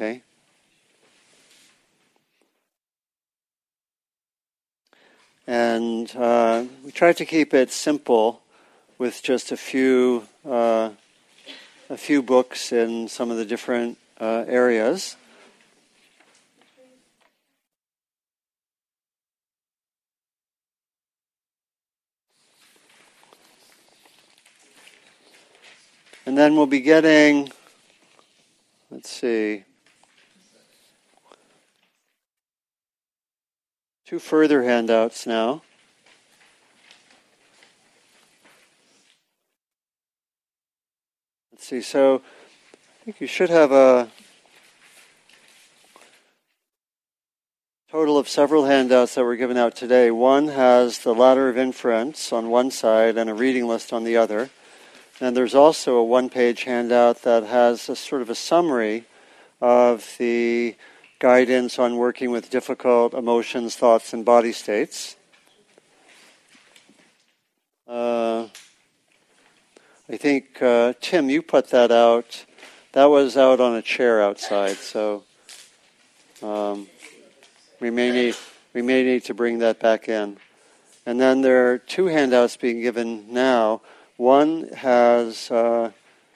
Okay? And uh, we try to keep it simple with just a few, uh, a few books in some of the different uh, areas. And then we'll be getting, let's see, two further handouts now. Let's see, so I think you should have a total of several handouts that were given out today. One has the ladder of inference on one side and a reading list on the other. And there's also a one page handout that has a sort of a summary of the guidance on working with difficult emotions, thoughts, and body states. Uh, I think, uh, Tim, you put that out. That was out on a chair outside, so um, we may need we may need to bring that back in. And then there are two handouts being given now. One has uh,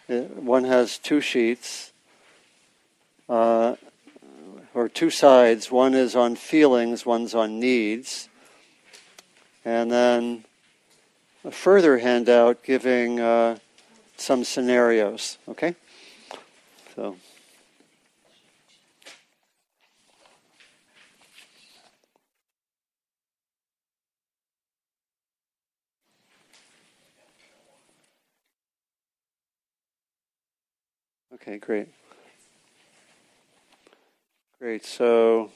one has two sheets uh, or two sides. One is on feelings, one's on needs, and then a further handout giving uh, some scenarios. Okay, so. Okay, great. Great. So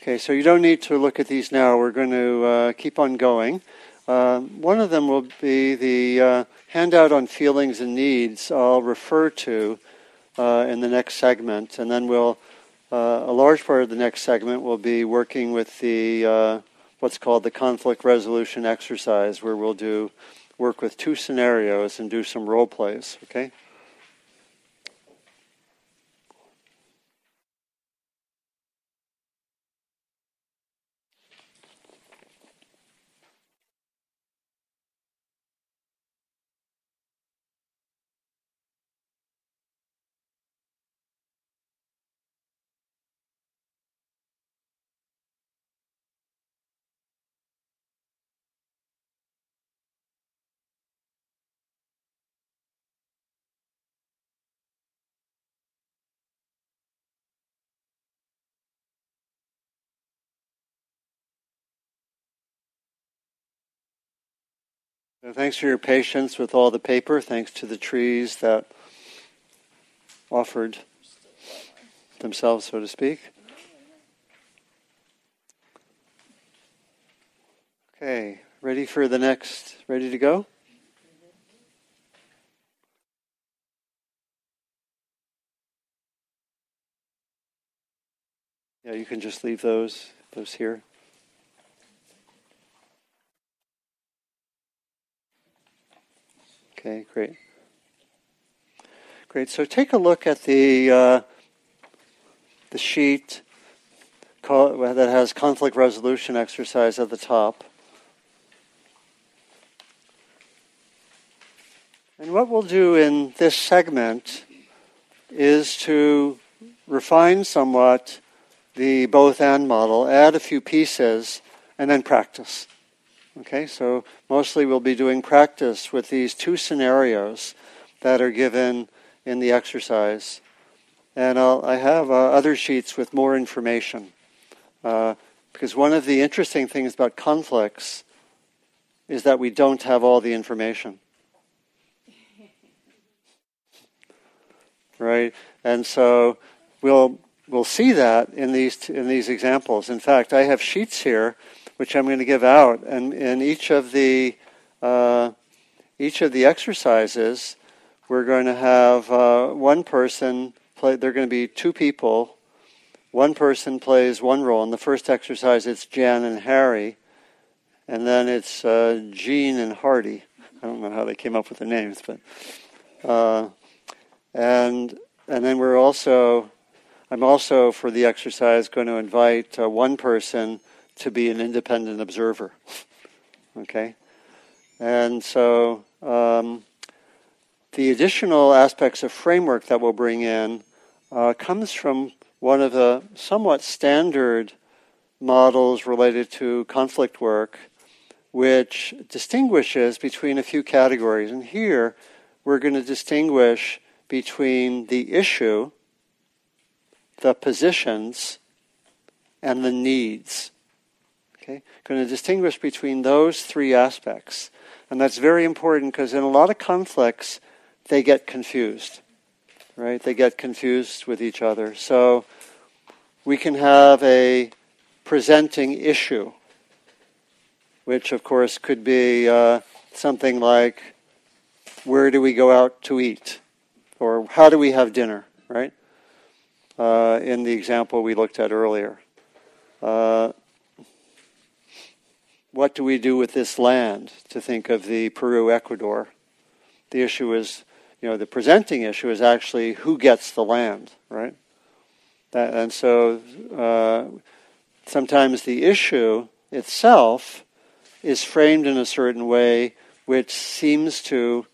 Okay, so you don't need to look at these now. We're going to uh, keep on going. Uh, one of them will be the uh, handout on feelings and needs. I'll refer to uh, in the next segment, and then we'll. Uh, a large part of the next segment will be working with the uh, what's called the conflict resolution exercise, where we'll do work with two scenarios and do some role plays. Okay. Thanks for your patience with all the paper. Thanks to the trees that offered themselves, so to speak. Okay, ready for the next? Ready to go? Yeah, you can just leave those those here. Okay, great. Great. So take a look at the uh, the sheet that has conflict resolution exercise at the top. And what we'll do in this segment is to refine somewhat the both and model, add a few pieces, and then practice. Okay, so mostly we'll be doing practice with these two scenarios that are given in the exercise. And I'll, i have uh, other sheets with more information. Uh, because one of the interesting things about conflicts is that we don't have all the information. right? And so we'll, we'll see that in these, in these examples. In fact, I have sheets here which I'm going to give out, and in each of the uh, each of the exercises, we're going to have uh, one person play. There are going to be two people. One person plays one role. In the first exercise, it's Jan and Harry, and then it's uh, Jean and Hardy. I don't know how they came up with the names, but uh, and and then we're also I'm also for the exercise going to invite uh, one person to be an independent observer. okay, and so um, the additional aspects of framework that we'll bring in uh, comes from one of the somewhat standard models related to conflict work, which distinguishes between a few categories. And here we're going to distinguish between the issue, the positions, and the needs. Okay? Going to distinguish between those three aspects. And that's very important because in a lot of conflicts, they get confused. Right? They get confused with each other. So we can have a presenting issue, which of course could be uh, something like where do we go out to eat? Or how do we have dinner, right? Uh, in the example we looked at earlier. Uh, what do we do with this land? To think of the Peru Ecuador. The issue is, you know, the presenting issue is actually who gets the land, right? That, and so uh, sometimes the issue itself is framed in a certain way which seems to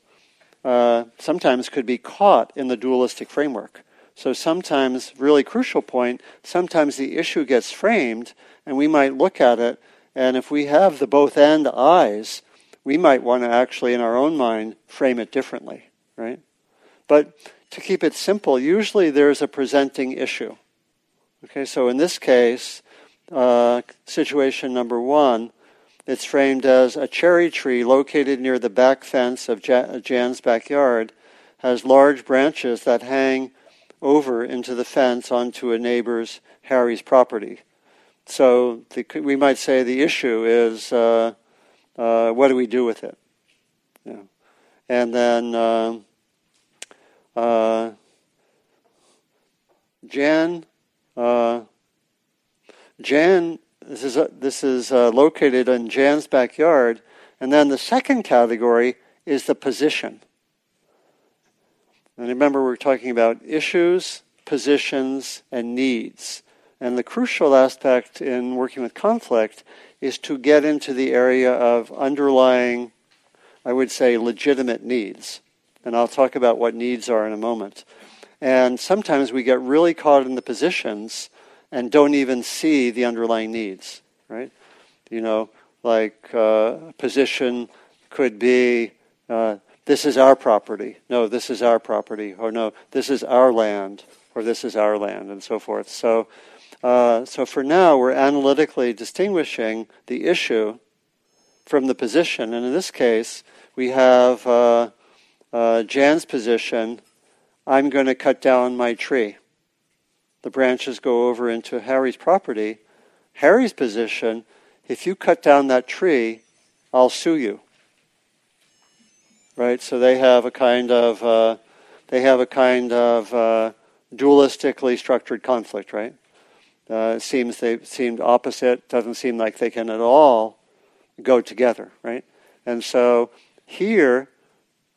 uh, sometimes could be caught in the dualistic framework. So sometimes, really crucial point, sometimes the issue gets framed and we might look at it, and if we have the both and eyes, we might want to actually, in our own mind, frame it differently, right? But to keep it simple, usually there's a presenting issue. Okay, so in this case, uh, situation number one, it's framed as a cherry tree located near the back fence of Jan's backyard has large branches that hang over into the fence onto a neighbor's Harry's property. So the, we might say the issue is uh, uh, what do we do with it? Yeah. And then uh, uh Jan, uh, Jan this is, this is uh, located in Jan's backyard. And then the second category is the position. And remember, we're talking about issues, positions, and needs. And the crucial aspect in working with conflict is to get into the area of underlying, I would say, legitimate needs. And I'll talk about what needs are in a moment. And sometimes we get really caught in the positions and don't even see the underlying needs, right? You know, like uh, position could be uh, this is our property. No, this is our property. Or no, this is our land. Or this is our land, and so forth. So, uh, so for now, we're analytically distinguishing the issue from the position. And in this case, we have uh, uh, Jan's position I'm going to cut down my tree the branches go over into Harry's property, Harry's position, if you cut down that tree, I'll sue you. Right? So they have a kind of uh, they have a kind of uh, dualistically structured conflict, right? Uh, seems they seemed opposite. Doesn't seem like they can at all go together, right? And so here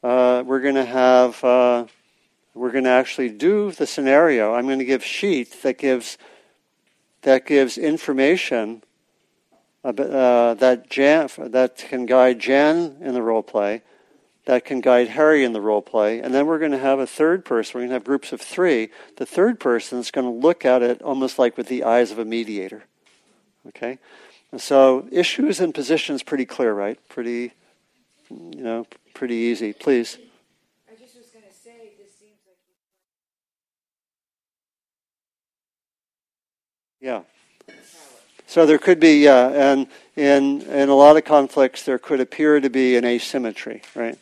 uh, we're going to have uh, we're going to actually do the scenario. I'm going to give sheet that gives that gives information about, uh, that Jan that can guide Jan in the role play, that can guide Harry in the role play, and then we're going to have a third person. We're going to have groups of three. The third person is going to look at it almost like with the eyes of a mediator. Okay, and so issues and positions pretty clear, right? Pretty, you know, pretty easy. Please. I just was gonna say this seems like you. Yeah. So there could be, yeah, and in in a lot of conflicts, there could appear to be an asymmetry, right?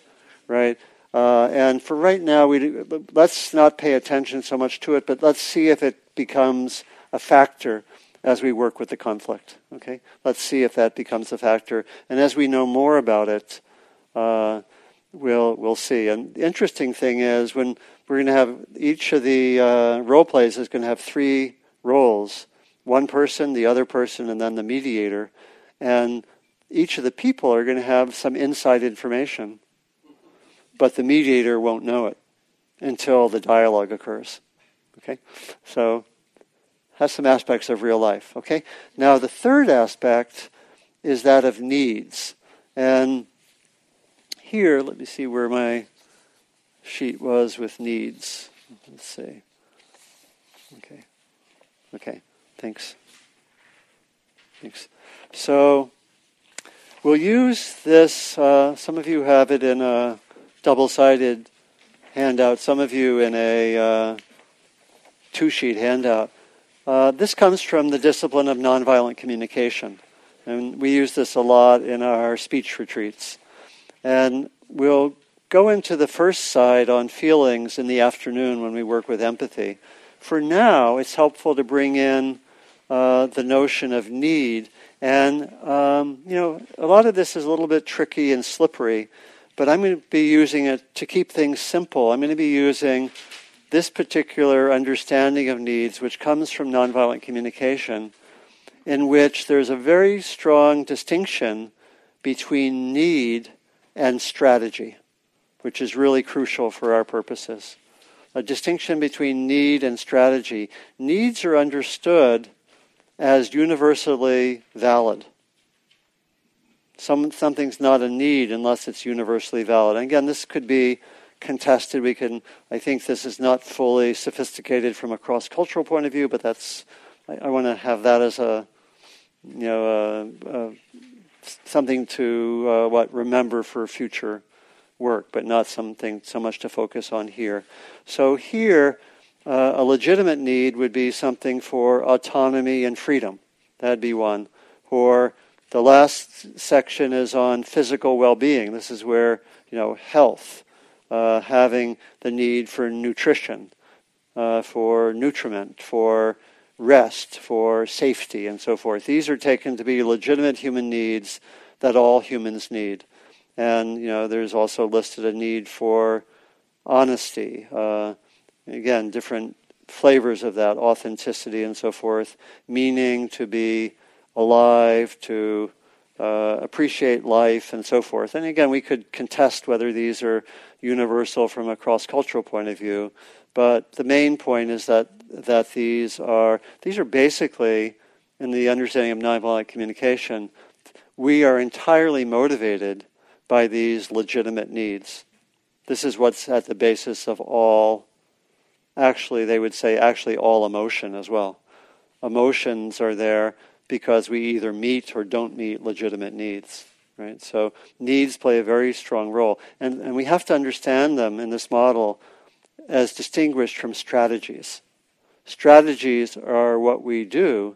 Right. Uh, and for right now, we let's not pay attention so much to it, but let's see if it becomes a factor as we work with the conflict. Okay, let's see if that becomes a factor. And as we know more about it, uh, we'll we'll see. And the interesting thing is when we're going to have each of the uh, role plays is going to have three roles: one person, the other person, and then the mediator. And each of the people are going to have some inside information, but the mediator won't know it until the dialogue occurs. Okay, so that's some aspects of real life. Okay, now the third aspect is that of needs, and here, let me see where my sheet was with needs. Let's see. Okay, okay, thanks. Thanks. So we'll use this. Uh, some of you have it in a double-sided handout. Some of you in a uh, two sheet handout. Uh, this comes from the discipline of nonviolent communication. And we use this a lot in our speech retreats. And we'll go into the first side on feelings in the afternoon when we work with empathy. For now, it's helpful to bring in uh, the notion of need. And, um, you know, a lot of this is a little bit tricky and slippery, but I'm going to be using it to keep things simple. I'm going to be using this particular understanding of needs, which comes from nonviolent communication, in which there's a very strong distinction between need and strategy, which is really crucial for our purposes. A distinction between need and strategy. Needs are understood as universally valid. Some, something's not a need unless it's universally valid. And again, this could be contested. We can, I think this is not fully sophisticated from a cross cultural point of view, but that's, I, I want to have that as a, you know, uh, uh, something to uh, what remember for future work, but not something so much to focus on here. So here, uh, a legitimate need would be something for autonomy and freedom. That'd be one. Or the last section is on physical well-being. This is where you know health uh, having the need for nutrition, uh, for nutriment, for rest, for safety, and so forth. These are taken to be legitimate human needs that all humans need. And you know, there's also listed a need for honesty. Uh, again, different flavors of that, authenticity, and so forth. Meaning to be alive, to uh, appreciate life, and so forth. And again, we could contest whether these are universal from a cross-cultural point of view. But the main point is that that these are these are basically, in the understanding of nonviolent communication, we are entirely motivated by these legitimate needs. This is what's at the basis of all. Actually, they would say actually all emotion as well. Emotions are there because we either meet or don't meet legitimate needs right? So needs play a very strong role. And, and we have to understand them in this model as distinguished from strategies. Strategies are what we do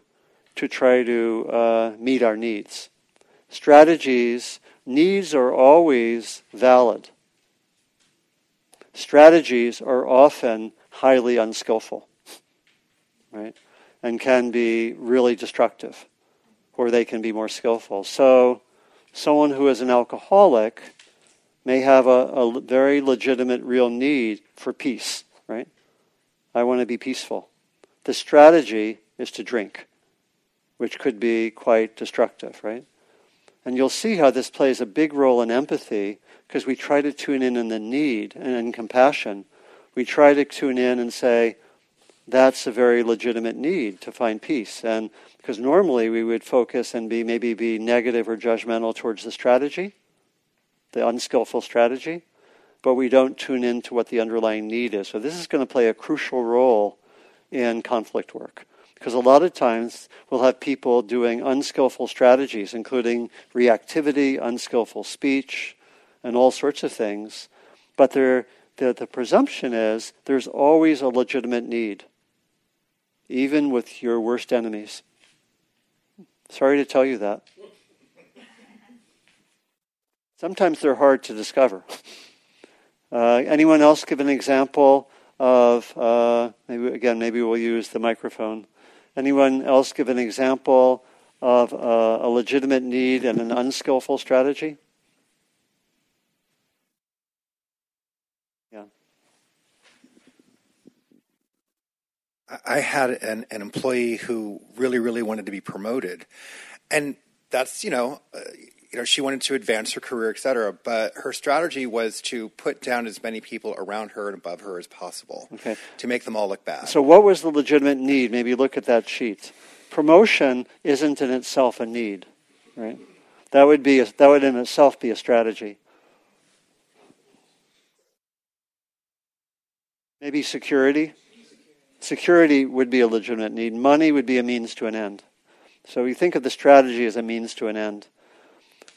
to try to uh, meet our needs. Strategies, needs are always valid. Strategies are often highly unskillful, right? And can be really destructive, or they can be more skillful. So, someone who is an alcoholic may have a, a very legitimate, real need for peace, right? I want to be peaceful. The strategy is to drink, which could be quite destructive, right? And you'll see how this plays a big role in empathy because we try to tune in in the need and in compassion. We try to tune in and say, that's a very legitimate need to find peace. And because normally we would focus and be maybe be negative or judgmental towards the strategy, the unskillful strategy, but we don't tune into what the underlying need is. So this is going to play a crucial role in conflict work. Because a lot of times we'll have people doing unskillful strategies, including reactivity, unskillful speech, and all sorts of things. But the, the presumption is there's always a legitimate need, even with your worst enemies. Sorry to tell you that. Sometimes they're hard to discover. Uh, anyone else give an example of, uh, maybe again, maybe we'll use the microphone. Anyone else give an example of uh, a legitimate need and an unskillful strategy? Yeah. I had an, an employee who really, really wanted to be promoted, and that's you know, uh, you know, she wanted to advance her career, et cetera. But her strategy was to put down as many people around her and above her as possible, Okay. to make them all look bad. So, what was the legitimate need? Maybe look at that sheet. Promotion isn't in itself a need, right? That would be a, that would in itself be a strategy. Maybe security. Security would be a legitimate need. Money would be a means to an end. So we think of the strategy as a means to an end.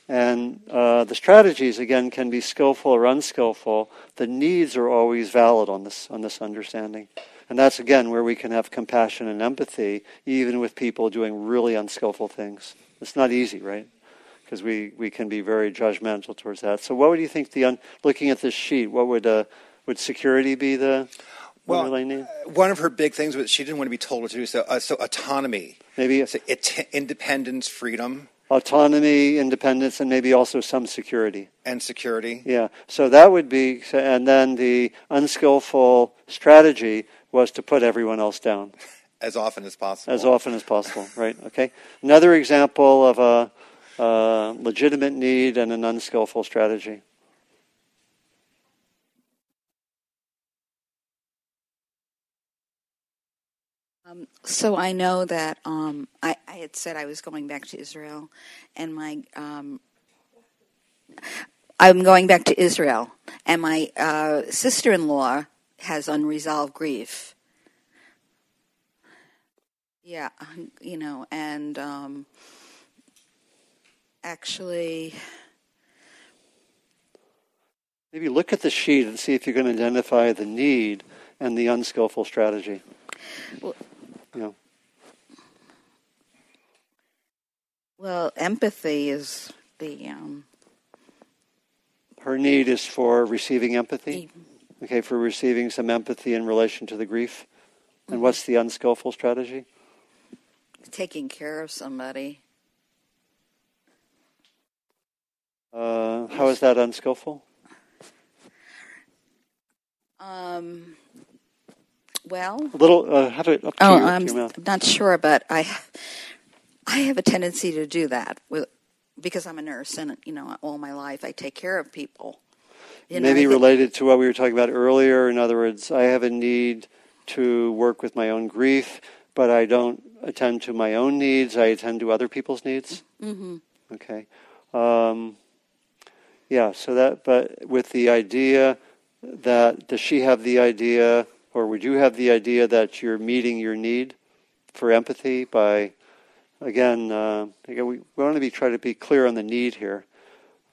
And uh, the strategies, again, can be skillful or unskillful. The needs are always valid on this, on this understanding. And that's, again, where we can have compassion and empathy, even with people doing really unskillful things. It's not easy, right? Because we, we can be very judgmental towards that. So, what would you think, the un- looking at this sheet, what would, uh, would security be the well, need? one of her big things was she didn't want to be told what to do. So, uh, so autonomy, Maybe so it, independence, freedom, autonomy, independence, and maybe also some security. and security. Yeah, so that would be, and then the unskillful strategy was to put everyone else down as often as possible. as often as possible, right? Okay. Another example of a, a legitimate need and an unskillful strategy. Um, so I know that um, I, I had said I was going back to Israel, and my um, I'm going back to Israel, and my uh, sister-in-law has unresolved grief. Yeah, you know, and um, actually, Maybe look at the sheet and see if you can identify the need and the unskillful strategy. Well- you know, well, empathy is the um, her need is for receiving empathy. Okay, for receiving some empathy in relation to the grief. And what's the unskillful strategy? taking care of somebody. Uh, how is that unskillful? Um, well, A little. Uh, how do it up to Oh, your, I'm to your mouth? not sure, but I, I have a tendency to do that with because I'm a nurse, and you know, all my life I take care of people. You Maybe think- related to what we were talking about earlier. In other words, I have a need to work with my own grief, but I don't attend to my own needs. I attend to other people's needs. Mhm. Okay. Um, yeah. So that, but with the idea that does she have the idea, or would you have the idea that you're meeting your need for empathy by, again, uh, again we, we want to be try to be clear on the need here.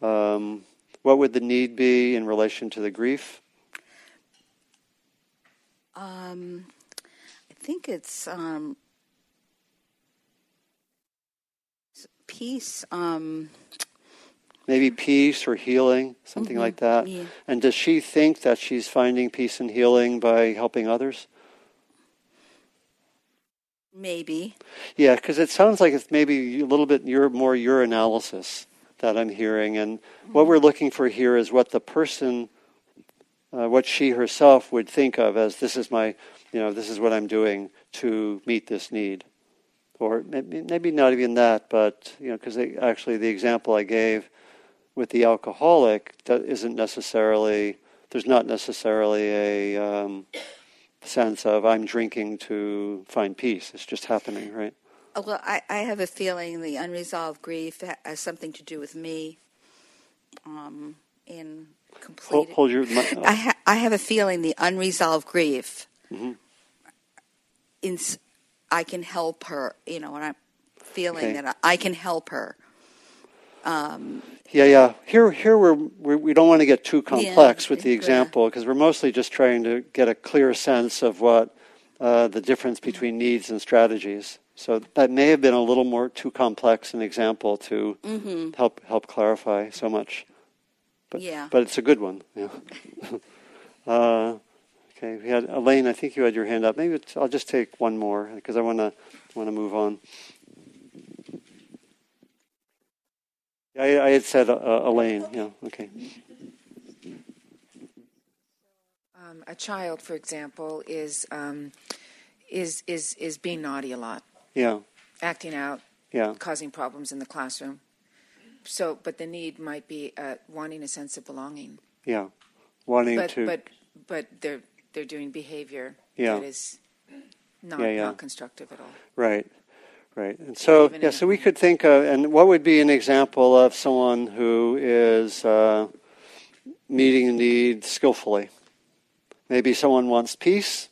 Um, what would the need be in relation to the grief? Um, I think it's um, peace. Um, Maybe peace or healing, something Mhm, like that. yeah. And does she think that she's finding peace and healing by helping others? Maybe. Yeah, because it sounds like it's maybe a little bit your more your analysis that I'm hearing, and what we're looking for here is what the person, uh, what she herself would think of as this is my, you know, this is what I'm doing to meet this need, or maybe, maybe not even that, but you know, because actually the example I gave with the alcoholic that isn't necessarily there's not necessarily a um, sense of I'm drinking to find peace. It's just happening, right? Uh, Well, I, I have a feeling the unresolved grief has something to do with me. Um, in complete. Hold, hold your. mi- I, ha- I have a feeling the unresolved grief. Mm-hmm. In, I can help her. You know, and I'm feeling Okay. that I, I can help her. Yeah, yeah. Here, here we're, we're we don't want to get too complex with the example because we're mostly just trying to get a clear sense of what uh, the difference between needs and strategies. So that may have been a little more too complex an example to Mm-hmm. help help clarify so much. But, Yeah. But it's a good one. Yeah. uh, Okay, we had Elaine. I think you had your hand up. Maybe I'll just take one more because I want to want to move on. I, I had said uh, Elaine. Yeah. Okay. Um, a child, for example, is um, is is is being naughty a lot. Yeah. Acting out. Yeah. Causing problems in the classroom. So, but the need might be uh, wanting a sense of belonging. Yeah. Wanting but, to. But but they're they're doing behavior yeah. that is not yeah, yeah. not constructive at all. Right. Right. And so, yeah, so we could think of, and what would be an example of someone who is uh, meeting a need skillfully? Maybe someone wants peace,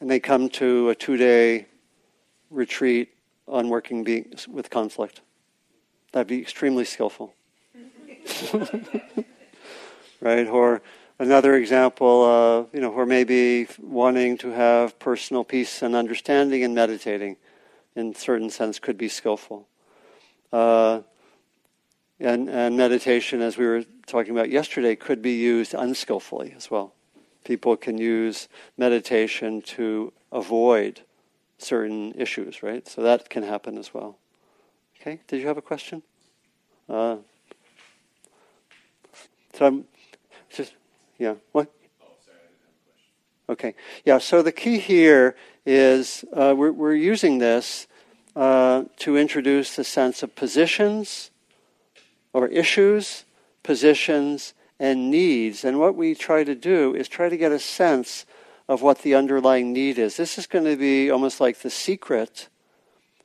and they come to a two day retreat on working with conflict. That'd be extremely skillful. right? Or another example, of, you know, who where maybe wanting to have personal peace and understanding and meditating, in certain sense, could be skillful. Uh, and, and meditation, as we were talking about yesterday, could be used unskillfully as well. People can use meditation to avoid certain issues, right? So that can happen as well. Okay, did you have a question? Uh, so I'm yeah, what? Okay, yeah, so the key here is uh, we're, we're using this uh, to introduce the sense of positions or issues, positions, and needs. And what we try to do is try to get a sense of what the underlying need is. This is going to be almost like the secret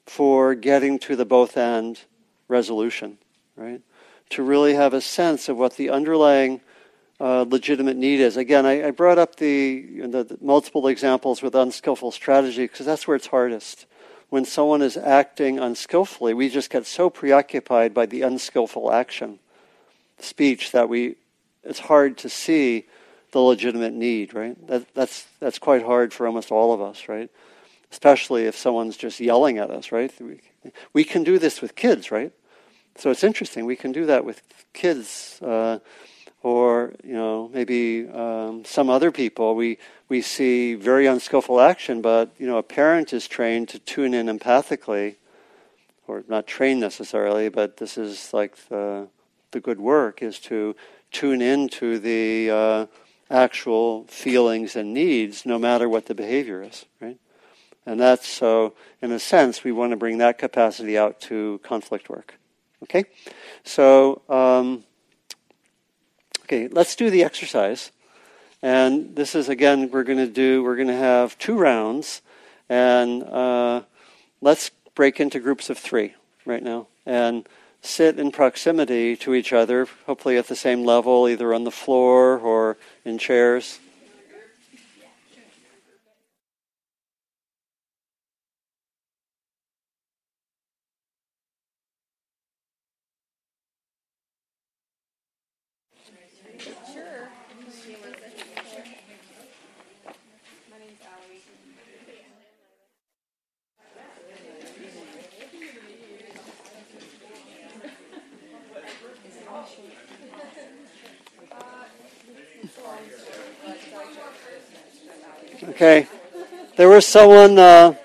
for getting to the both and resolution, right? To really have a sense of what the underlying uh, legitimate need is. Again, I, I brought up the, the, the, multiple examples with unskillful strategy because that's where it's hardest. When someone is acting unskillfully, we just get so preoccupied by the unskillful action, speech, that we it's hard to see the legitimate need. Right? That, that's that's quite hard for almost all of us. Right? Especially if someone's just yelling at us. Right? We, we can do this with kids. Right? So it's interesting. We can do that with kids. Uh, or you know maybe um, some other people. We we see very unskillful action but you know a parent is trained to tune in empathically or not trained necessarily but this is like the the good work is to tune into the uh, actual feelings and needs no matter what the behavior is right? And that's so in a sense we want to bring that capacity out to conflict work okay? So um, Okay, let's do the exercise. And this is, again, we're going to do, we're going to have two rounds. And uh, let's break into groups of three right now and sit in proximity to each other, hopefully at the same level, either on the floor or in chairs. Okay. Someone. Uh,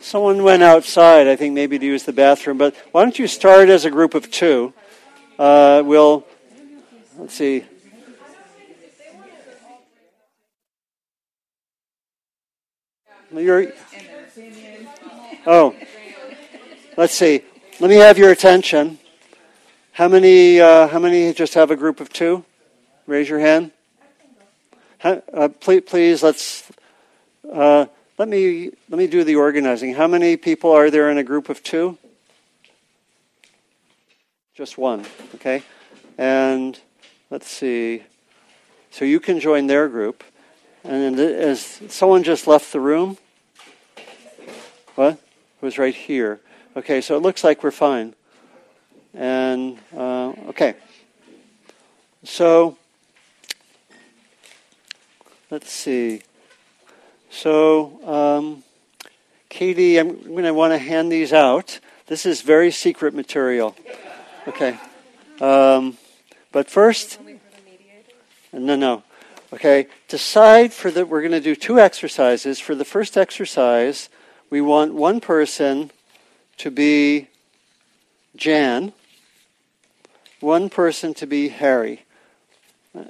someone went outside. I think maybe to use the bathroom. But why don't you start as a group of two? Uh, we'll. Let's see. You're, oh, let's see. Let me have your attention. How many? Uh, how many just have a group of two? Raise your hand. Uh, please, please, let's uh, let me let me do the organizing. How many people are there in a group of two? Just one, okay. And let's see. So you can join their group. And as someone just left the room, what? It was right here. Okay, so it looks like we're fine. And uh, okay, so Let's see. So, um, Katie, I'm going to want to hand these out. This is very secret material. Okay. Um, but first, no, no. Okay, decide for that. we're going to do two exercises. For the first exercise, we want one person to be Jan, one person to be Harry.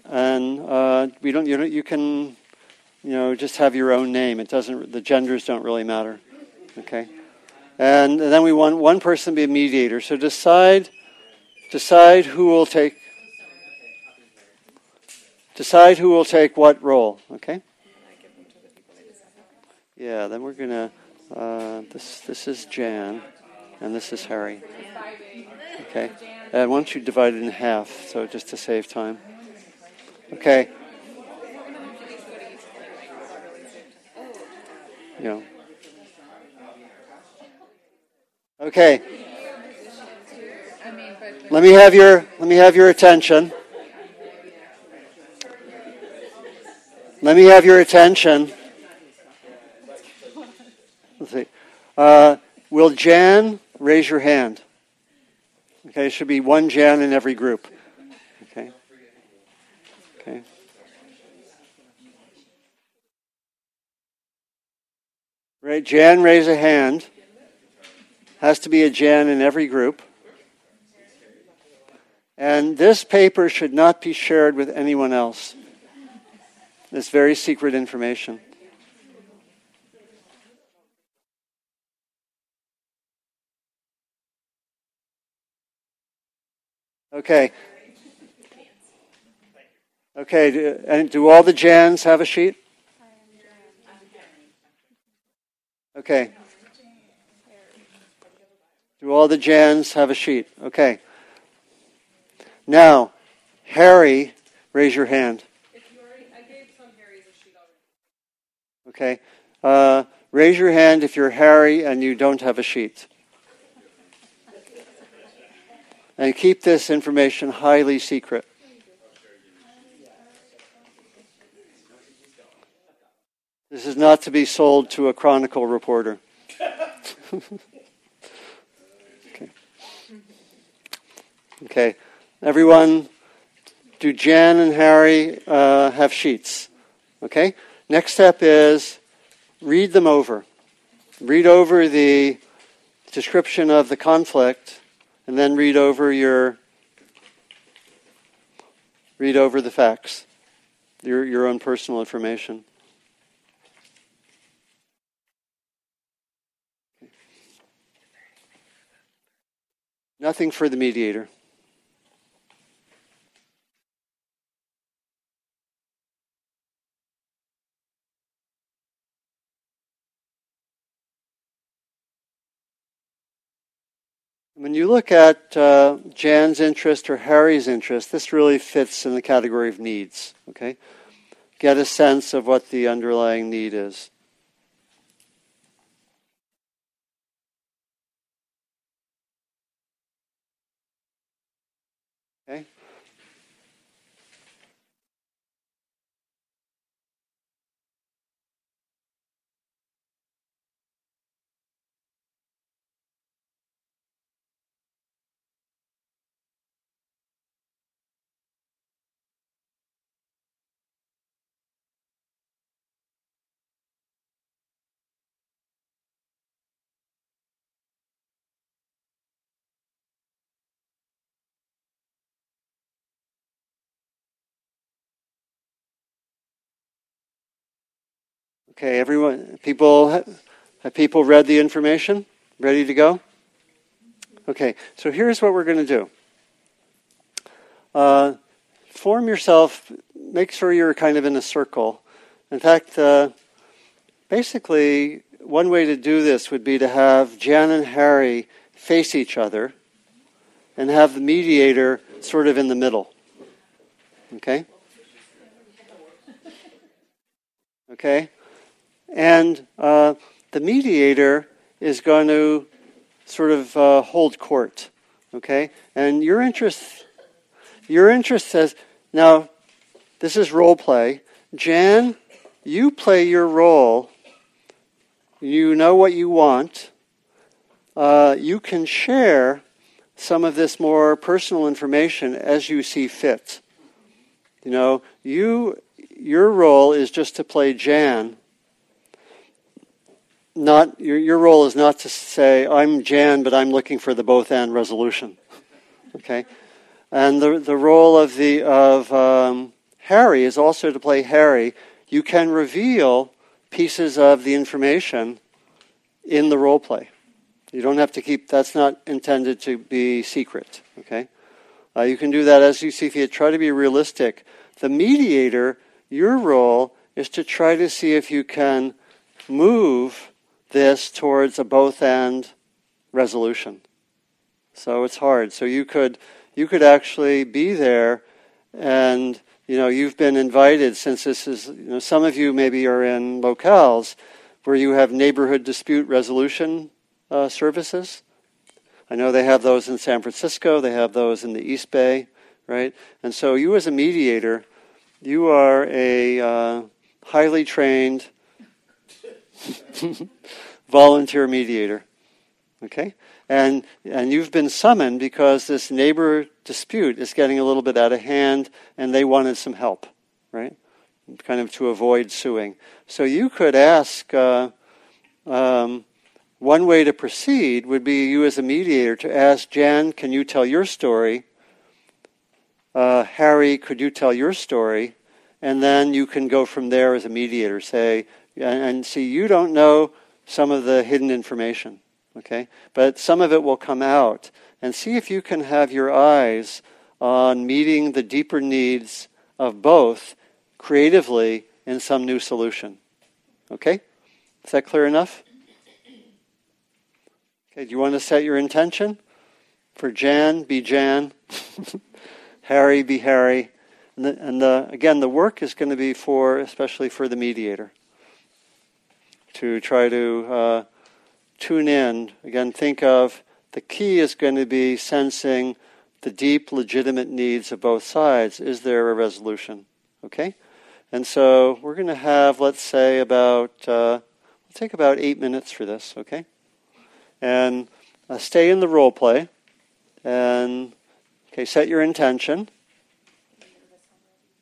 And uh, we don't, you, know, you can, you know, just have your own name. It doesn't, the genders don't really matter. Okay? And then we want one person to be a mediator. So decide, decide who will take, decide who will take what role. Okay? Yeah, then we're going to, uh, this, this is Jan, and this is Harry. Okay? And don't you divide it in half, so just to save time. Okay. Yeah. Okay. Let me have your let me have your attention. Let me have your attention. Let's see. Uh, will Jan raise your hand? Okay, it should be one Jan in every group. Okay. Okay. Right, Jan, raise a hand. Has to be a Jan in every group. And this paper should not be shared with anyone else. It's very secret information. Okay. Okay, do, and do all the Jans have a sheet? Okay. Do all the Jans have a sheet? Okay. Now, Harry, raise your hand. Okay. Uh, raise your hand if you're Harry and you don't have a sheet. And keep this information highly secret. This is not to be sold to a Chronicle reporter. okay. Okay. Everyone, do Jan and Harry uh, have sheets? Okay. Next step is read them over. Read over the description of the conflict, and then read over your read over the facts, your your own personal information. Nothing for the mediator. When you look at uh, Jan's interest or Harry's interest, this really fits in the category of needs. Okay, get a sense of what the underlying need is. Okay, everyone, people, have people read the information? Ready to go? Okay, so here's what we're going to do. Uh, form yourself, make sure you're kind of in a circle. In fact, uh, basically, one way to do this would be to have Jan and Harry face each other and have the mediator sort of in the middle. Okay? Okay? And uh, the mediator is going to sort of uh, hold court, okay? And your interest, your interest says, now, this is role play. Jan, you play your role. You know what you want. Uh, you can share some of this more personal information as you see fit. You know, you your role is just to play Jan. Not your your role is not to say I'm Jan, but I'm looking for the both and resolution. Okay, and the the role of the of um, Harry is also to play Harry. You can reveal pieces of the information in the role play. You don't have to keep. That's not intended to be secret. Okay, uh, you can do that as you see fit. Try to be realistic. The mediator, your role is to try to see if you can move this towards a both and resolution. So it's hard. So you could you could actually be there and you know you've been invited since this is you know some of you maybe are in locales where you have neighborhood dispute resolution uh, services. I know they have those in San Francisco, they have those in the East Bay, right? And so you as a mediator, you are a uh, highly trained volunteer mediator. Okay? And, and you've been summoned because this neighbor dispute is getting a little bit out of hand and they wanted some help, right? Kind of to avoid suing. So you could ask uh, um, one way to proceed would be you as a mediator to ask Jan, can you tell your story? Uh, Harry, could you tell your story? And then you can go from there as a mediator, say, and, see, you don't know some of the hidden information, okay? But some of it will come out. And see if you can have your eyes on meeting the deeper needs of both creatively in some new solution. Okay? Is that clear enough? Okay, do you want to set your intention? For Jan, be Jan. Harry, be Harry. And, the, and the, again, the work is going to be for, especially for the mediator to try to uh, tune in. Again, think of the key is going to be sensing the deep, legitimate needs of both sides. Is there a resolution? Okay? And so we're going to have, let's say, about, uh, we'll take about eight minutes for this, okay? And uh, stay in the role play. And, okay, set your intention.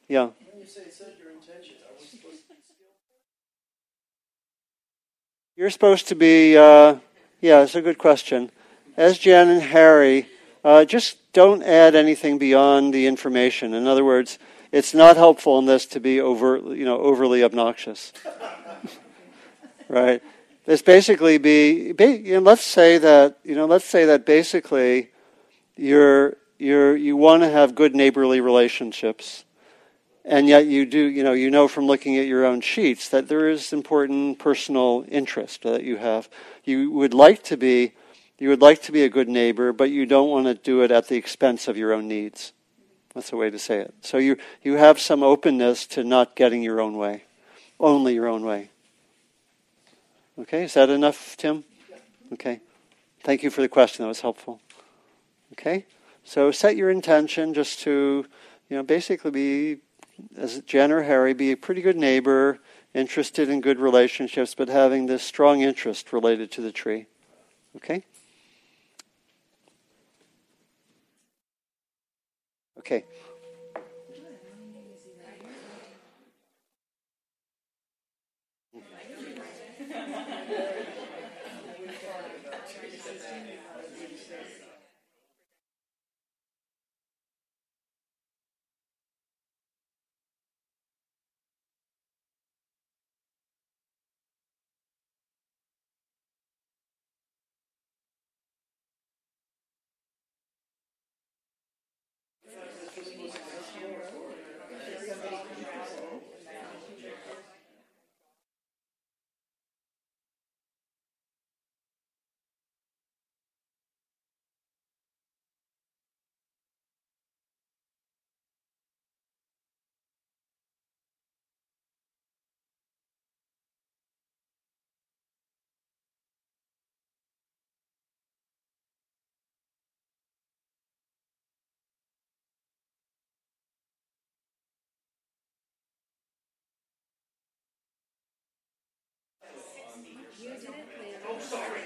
Yeah. You're supposed to be, uh, yeah, it's a good question. As Jan and Harry, uh, just don't add anything beyond the information. In other words, it's not helpful in this to be over, you know, overly obnoxious. right? This basically be, you know, let's say that, you know, let's say that basically you're, you're, you want to have good neighborly relationships and yet you do you know you know from looking at your own sheets that there is important personal interest that you have. You would like to be you would like to be a good neighbor but you don't want to do it at the expense of your own needs. That's a way to say it. So you you have some openness to not getting your own way only your own way. Okay is that enough tim? Okay. Thank you for the question. That was helpful. Okay. So set your intention just to you know basically be as Jen or Harry, be a pretty good neighbor, interested in good relationships, but having this strong interest related to the tree. Okay? Okay. you. Oh, sorry.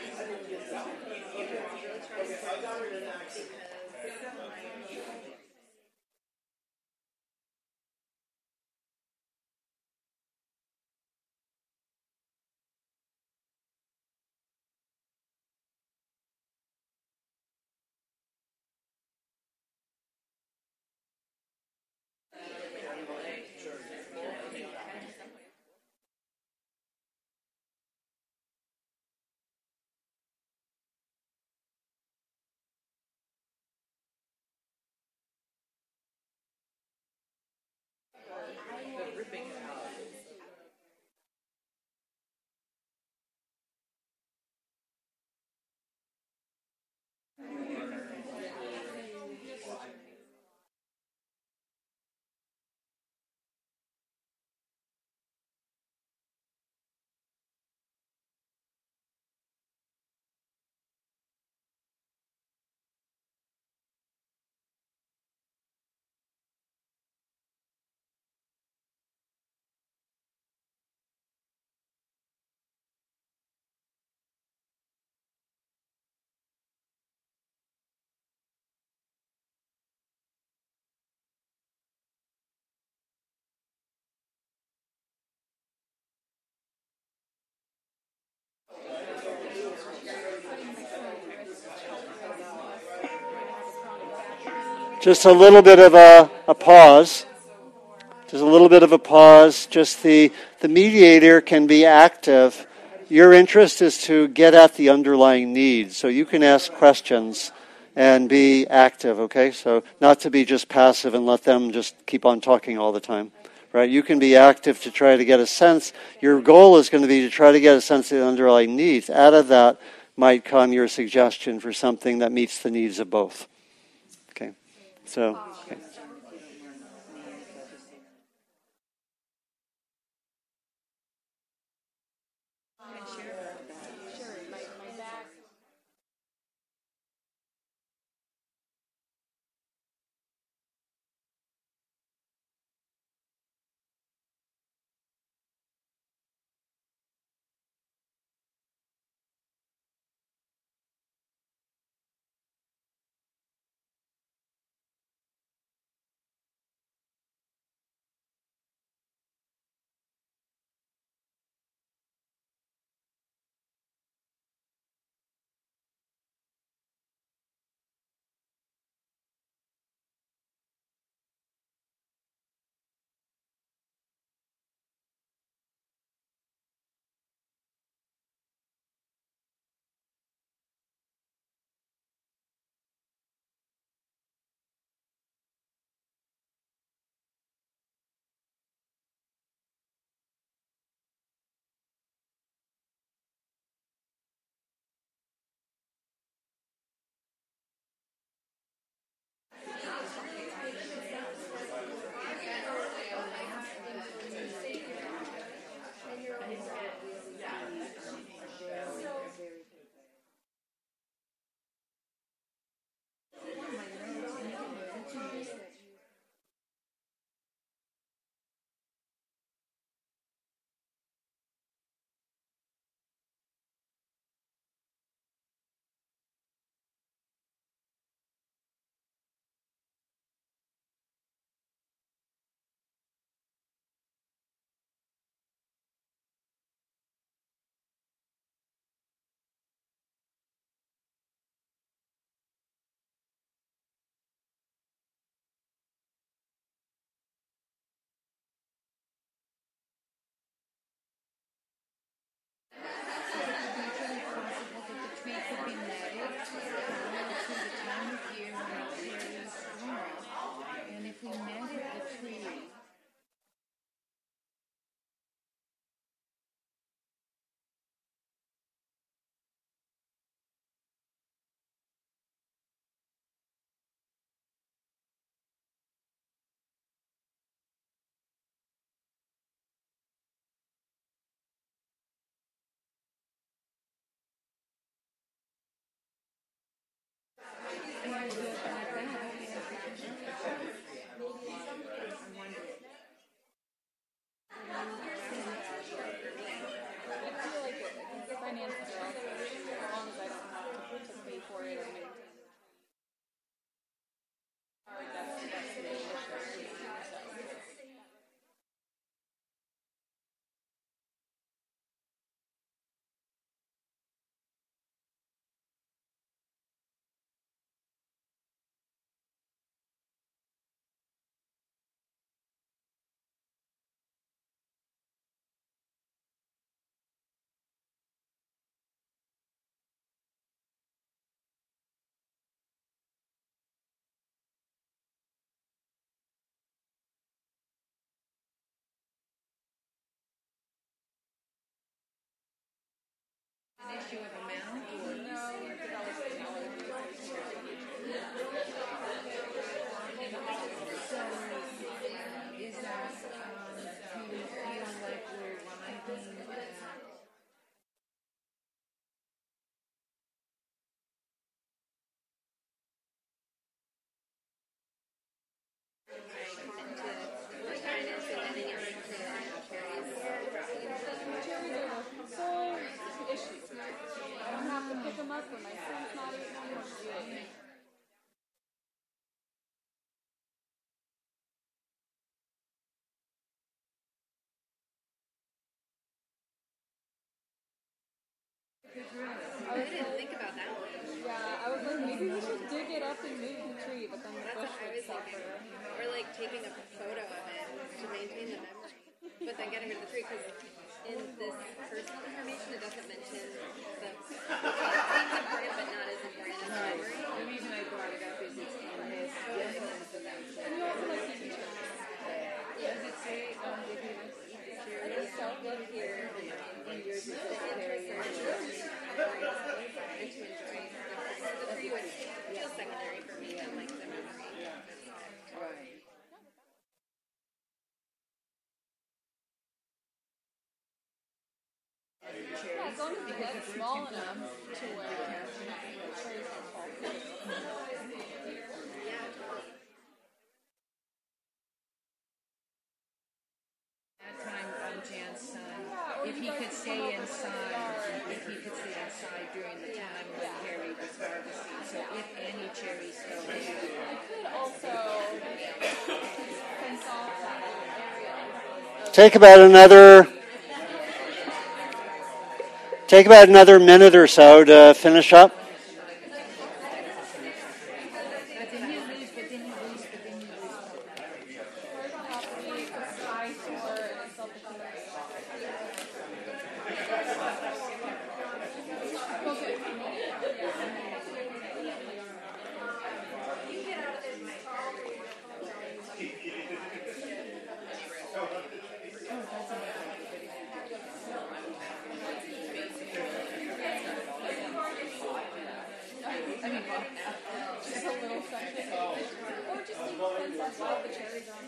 Just a little bit of a, a pause. Just a little bit of a pause. Just the, the mediator can be active. Your interest is to get at the underlying needs. So you can ask questions and be active, okay? So not to be just passive and let them just keep on talking all the time, right? You can be active to try to get a sense. Your goal is going to be to try to get a sense of the underlying needs. Out of that might come your suggestion for something that meets the needs of both. Okay? So, don't have to pick I didn't think about that one. Yeah, I was like, maybe we should dig it up and move the tree, but then the That's bush what would was thinking. suffer. Or like taking a photo of it to maintain the memory, but then getting rid of the tree because in this personal information it doesn't mention the. It seems important, but not as important as memory. The reason I brought it up is it's in his And you also like TV shows. Does it say, um, did he like to eat the cherry? Self-love here. And yours is The in and as the small enough to where area. Take about another. Take about another minute or so to finish up. But then you lose, but then you lose, but then you lose. Or it could have to be a sky tour and a self-experience. Just a little section. Or just leave the fence as well, the cherries on.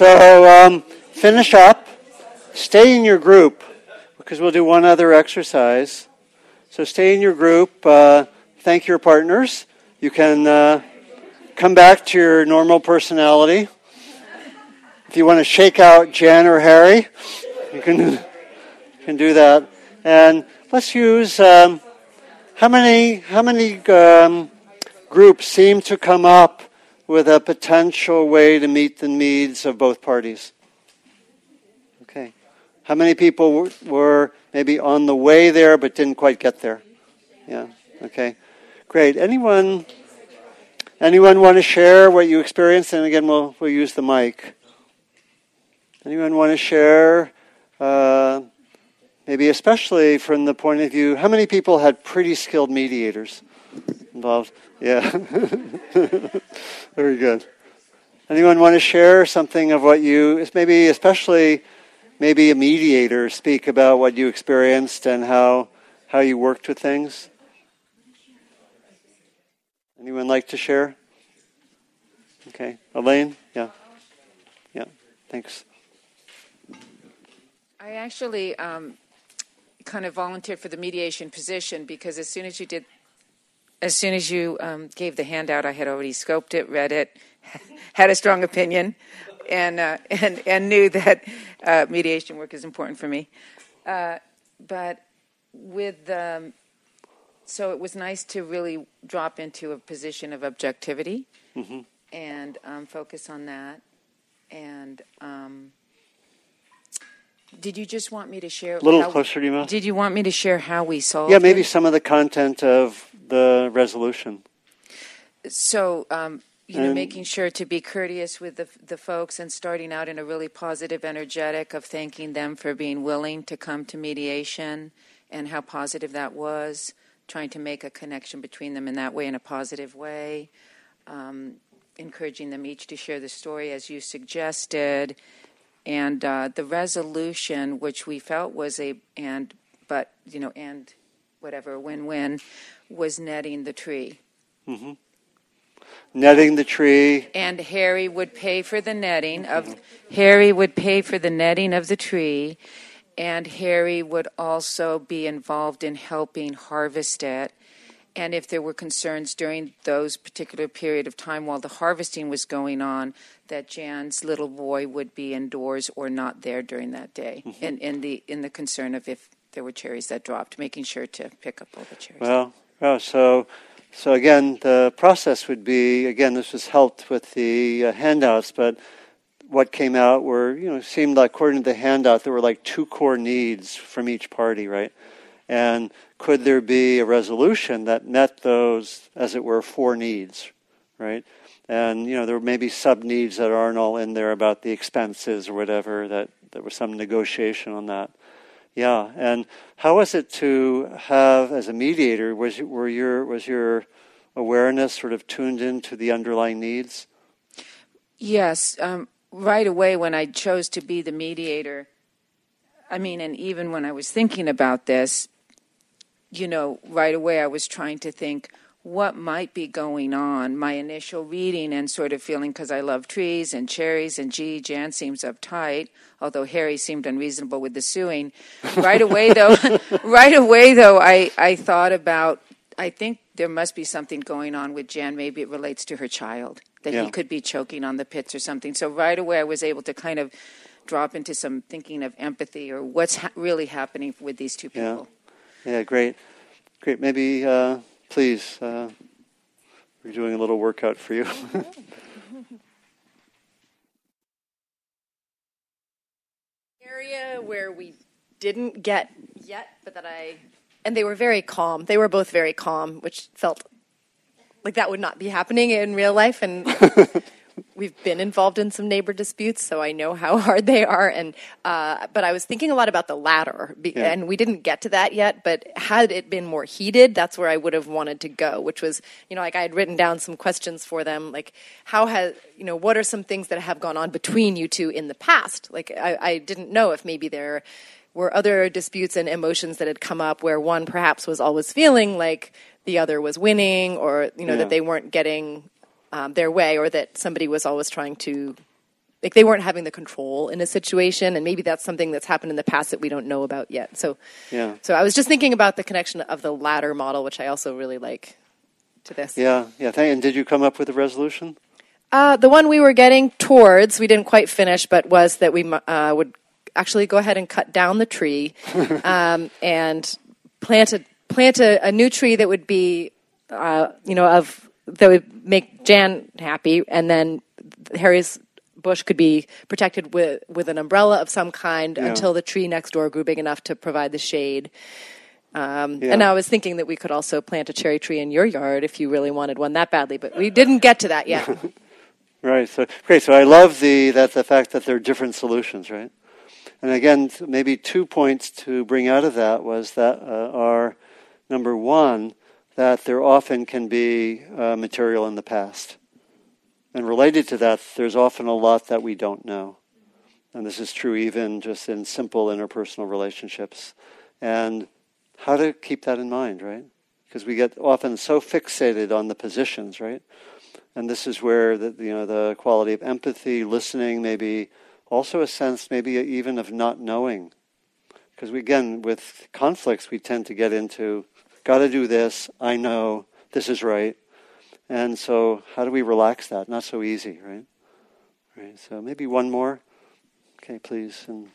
So um, finish up. Stay in your group because we'll do one other exercise. So stay in your group. Uh, thank your partners. You can uh, come back to your normal personality. If you want to shake out Jen or Harry, you can can do that. And let's use um, how many how many um, groups seem to come up with a potential way to meet the needs of both parties. Okay. How many people were, maybe on the way there but didn't quite get there? Yeah. Okay. Great. Anyone anyone want to share what you experienced? And again, we'll we'll use the mic. Anyone want to share? Uh, maybe especially from the point of view, how many people had pretty skilled mediators involved? Yeah. Very good. Anyone want to share something of what you, maybe especially maybe a mediator, speak about what you experienced and how how you worked with things? Anyone like to share? Okay, Elaine. Yeah. Yeah. Thanks. I actually um, kind of volunteered for the mediation position because as soon as you did, as soon as you um, gave the handout, I had already scoped it, read it, had a strong opinion, and uh, and and knew that uh, mediation work is important for me. Uh, but with um, so it was nice to really drop into a position of objectivity and um, focus on that. And um, did you just want me to share A little how- closer to your mouth. Did you want me to share how we solved Yeah, maybe it? some of the content of the resolution. So, um, you know, And- making sure to be courteous with the the folks and starting out in a really positive, energetic of thanking them for being willing to come to mediation and how positive that was. Trying to make a connection between them in that way, in a positive way. Um, encouraging them each to share the story as you suggested, and uh, the resolution, which we felt was a and, but you know, and whatever win-win, was netting the tree. netting the tree. and Harry would pay for the netting of Harry would pay for the netting of the tree and Harry would also be involved in helping harvest it and if there were concerns during those particular period of time while the harvesting was going on that Jan's little boy would be indoors or not there during that day in, in the in the concern of if there were cherries that dropped making sure to pick up all the cherries Well, well, so so again, the process would be again. This was helped with the uh, handouts, but what came out were you know seemed like according to the handout there were like two core needs from each party, right? And could there be a resolution that met those, as it were, four needs, right? And you know there may be sub needs that aren't all in there about the expenses or whatever. That there was some negotiation on that. Yeah, and how was it to have as a mediator? Was were your was your awareness sort of tuned into the underlying needs? Yes, um, right away when I chose to be the mediator, I mean, and even when I was thinking about this, you know, right away I was trying to think what might be going on. My initial reading and sort of feeling because I love trees and cherries and gee, Jan seems uptight, although Harry seemed unreasonable with the suing. Right away though, right away though, I, I thought about, I think there must be something going on with Jan. Maybe it relates to her child, that Yeah. he could be choking on the pits or something. So right away I was able to kind of drop into some thinking of empathy or what's ha- really happening with these two people. Yeah, great, great. Maybe uh, please, uh, we're doing a little workout for you. area where we didn't get yet, but that I and they were very calm. They were both very calm, which felt like that would not be happening in real life. And we've been involved in some neighbor disputes, so I know how hard they are. And uh, but I was thinking a lot about the ladder, be, Yeah. and we didn't get to that yet. But had it been more heated, that's where I would have wanted to go. Which was, you know, like I had written down some questions for them, like how has, you know, what are some things that have gone on between you two in the past? Like I, I didn't know if maybe there were other disputes and emotions that had come up where one perhaps was always feeling like the other was winning, or you know Yeah. that they weren't getting um, their way, or that somebody was always trying to like they weren't having the control in a situation, and maybe that's something that's happened in the past that we don't know about yet. So, Yeah. So I was just thinking about the connection of the ladder model, which I also really like to this. yeah, yeah. Thank, and did you come up with a resolution? Uh, the one we were getting towards, we didn't quite finish, but was that we uh, would actually go ahead and cut down the tree um, and plant a plant a, a new tree that would be, uh, you know, of that would make Jan happy, and then Harry's bush could be protected with with an umbrella of some kind Yeah. until the tree next door grew big enough to provide the shade. Um, Yeah. And I was thinking that we could also plant a cherry tree in your yard if you really wanted one that badly, but we didn't get to that yet. Right. So great. So I love the that the fact that there are different solutions, right? And again, maybe two points to bring out of that was that uh, are number one that there often can be uh, material in the past, and related to that, there's often a lot that we don't know, and this is true even just in simple interpersonal relationships, and how to keep that in mind, right? Because we get often so fixated on the positions, right? and this is where the you know the quality of empathy, listening, maybe also a sense maybe even of not knowing, because we again with conflicts we tend to get into got to do this, I know this is right, and so how do we relax that? Not so easy, right? Right. So maybe one more. Okay, please. And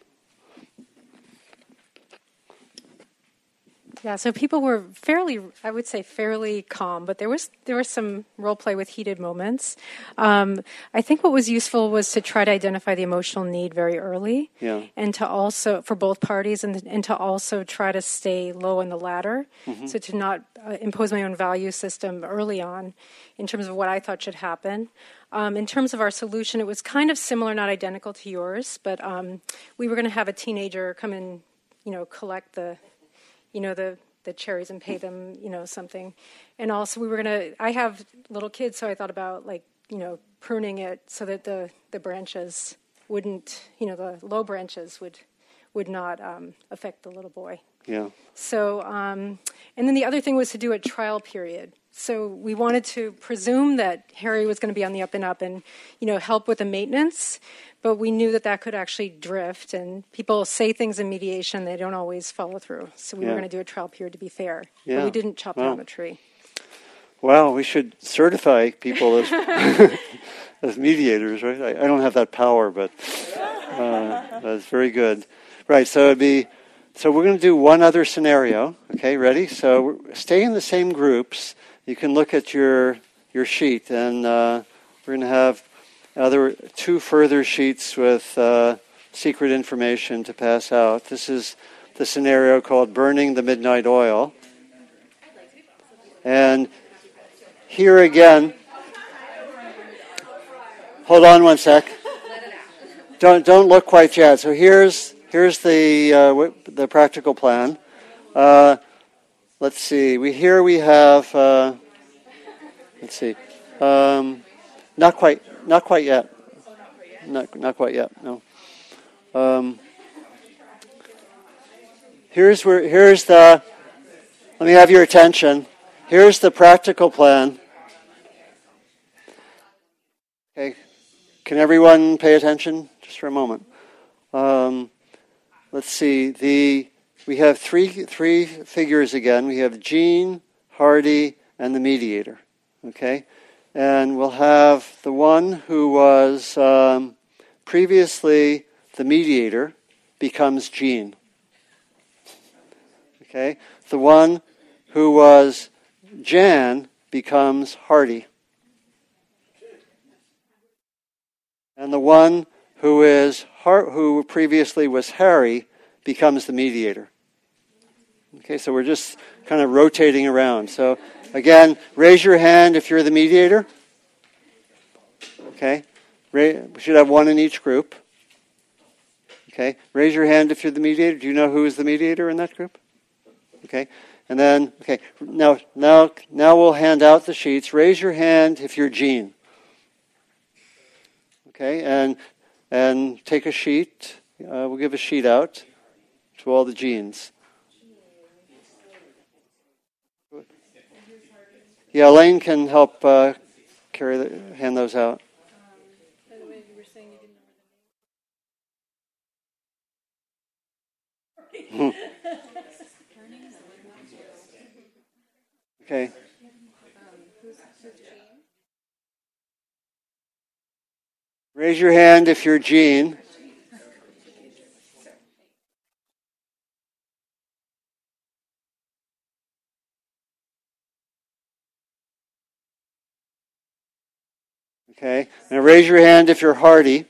Yeah, so people were fairly, I would say, fairly calm, but there was there was some role play with heated moments. Um, I think what was useful was to try to identify the emotional need very early, Yeah. and to also for both parties, and and to also try to stay low in the ladder, so to not uh, impose my own value system early on, in terms of what I thought should happen. Um, in terms of our solution, it was kind of similar, not identical to yours, but um, we were going to have a teenager come and, you know, collect the you know the the cherries and pay them you know something. And also we were to i have little kids so i thought about like you know pruning it so that the the branches wouldn't you know the low branches would would not um, affect the little boy yeah, so um, and then the other thing was to do a trial period So we wanted to presume that Harry was going to be on the up and up and, you know, help with the maintenance, but we knew that that could actually drift and people say things in mediation they don't always follow through. So we Yeah. were going to do a trial period to be fair. But Yeah. we didn't chop Wow. down the tree. Wow, we should certify people as as mediators, right? I, I don't have that power, but uh, that's very good. Right, so it'd be so we're going to do one other scenario. Okay, ready? So stay in the same groups. You can look at your your sheet, and uh, we're going to have other two further sheets with uh, secret information to pass out. This is the scenario called "Burning the Midnight Oil," and here again. Hold on one sec. Don't don't look quite yet. So here's here's the uh, the practical plan. Uh, let's see. We here we have. Uh, let's see. Um, not quite. Not quite yet. Not not quite yet. No. Um, here's where here's the. Let me have your attention. Here's the practical plan. Okay, can everyone pay attention just for a moment? Um, let's see. The we have three three figures again. We have Gene, Hardy, and the mediator. Okay, and we'll have the one who was um, previously the mediator becomes Gene. Okay, the one who was Jan becomes Hardy. And the one who is who previously was Harry becomes the mediator. Okay, so we're just kind of rotating around. So again, raise your hand if you're the mediator. Okay, we should have one in each group. Okay, raise your hand if you're the mediator. Do you know who is the mediator in that group? Okay, and then okay, now now now we'll hand out the sheets. Raise your hand if you're Gene. Okay, and and take a sheet. Uh, we'll give a sheet out to all the genes. Yeah, Elaine can help uh, carry the, hand those out. Okay. Raise your hand if you're Gene. Okay. Now raise your hand if you're Hardy.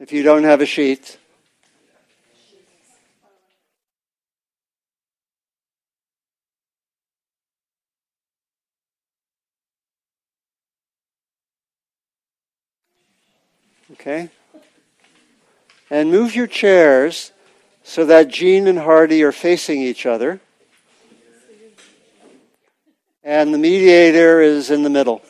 If you don't have a sheet. Okay? And move your chairs so that Gene and Hardy are facing each other. And the mediator is in the middle.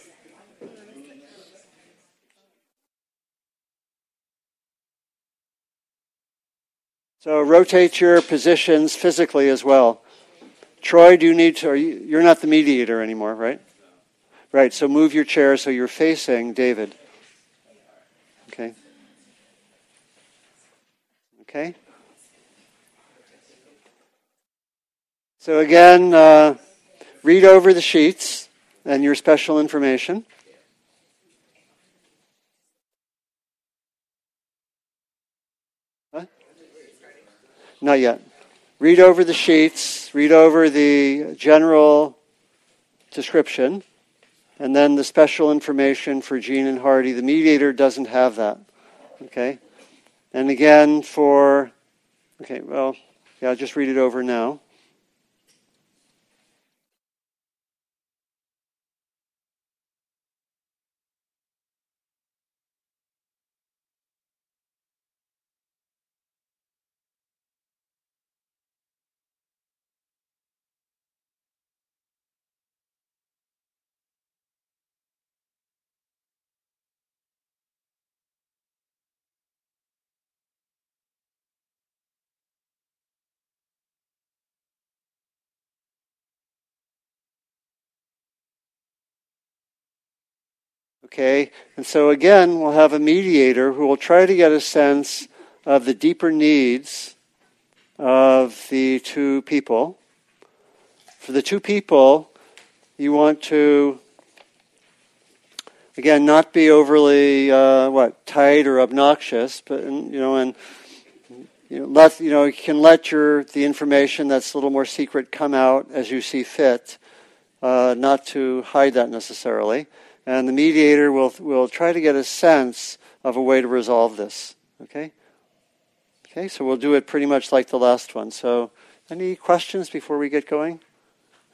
So rotate your positions physically as well. Troy, do you need to? Are you, you're not the mediator anymore, right? Right. So move your chair so you're facing David. Okay. Okay. So again, uh, read over the sheets and your special information. Huh? Not yet. Read over the sheets, read over the general description, and then the special information for Gene and Hardy. The mediator doesn't have that. Okay? And again, for, okay, well, yeah, I'll just read it over now. Okay? And so again, we'll have a mediator who will try to get a sense of the deeper needs of the two people. For the two people, you want to again not be overly uh, what tight or obnoxious, but you know, and you know, let you know you can let your the information that's a little more secret come out as you see fit, uh, not to hide that necessarily. And the mediator will will try to get a sense of a way to resolve this. Okay. Okay, so we'll do it pretty much like the last one. So, any questions before we get going?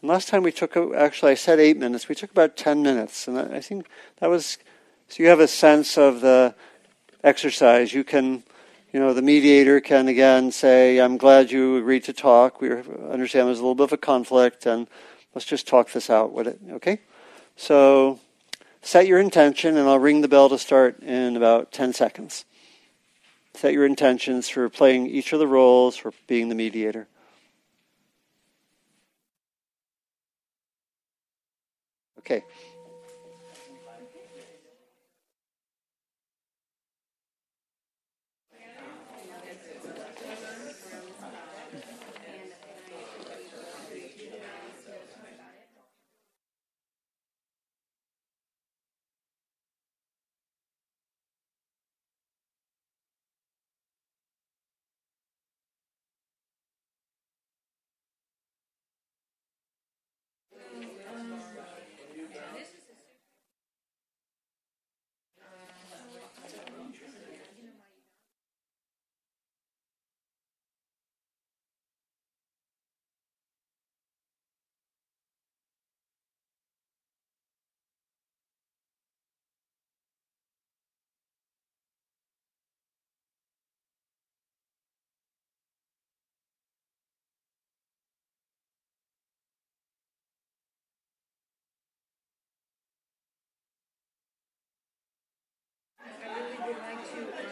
And last time we took, actually, I said eight minutes. We took about ten minutes, and I think that was so you have a sense of the exercise. You can, you know, the mediator can again say, "I'm glad you agreed to talk. We understand there's a little bit of a conflict, and let's just talk this out with it." Okay, so set your intention, and I'll ring the bell to start in about ten seconds set your intentions for playing each of the roles, for being the mediator. Okay. to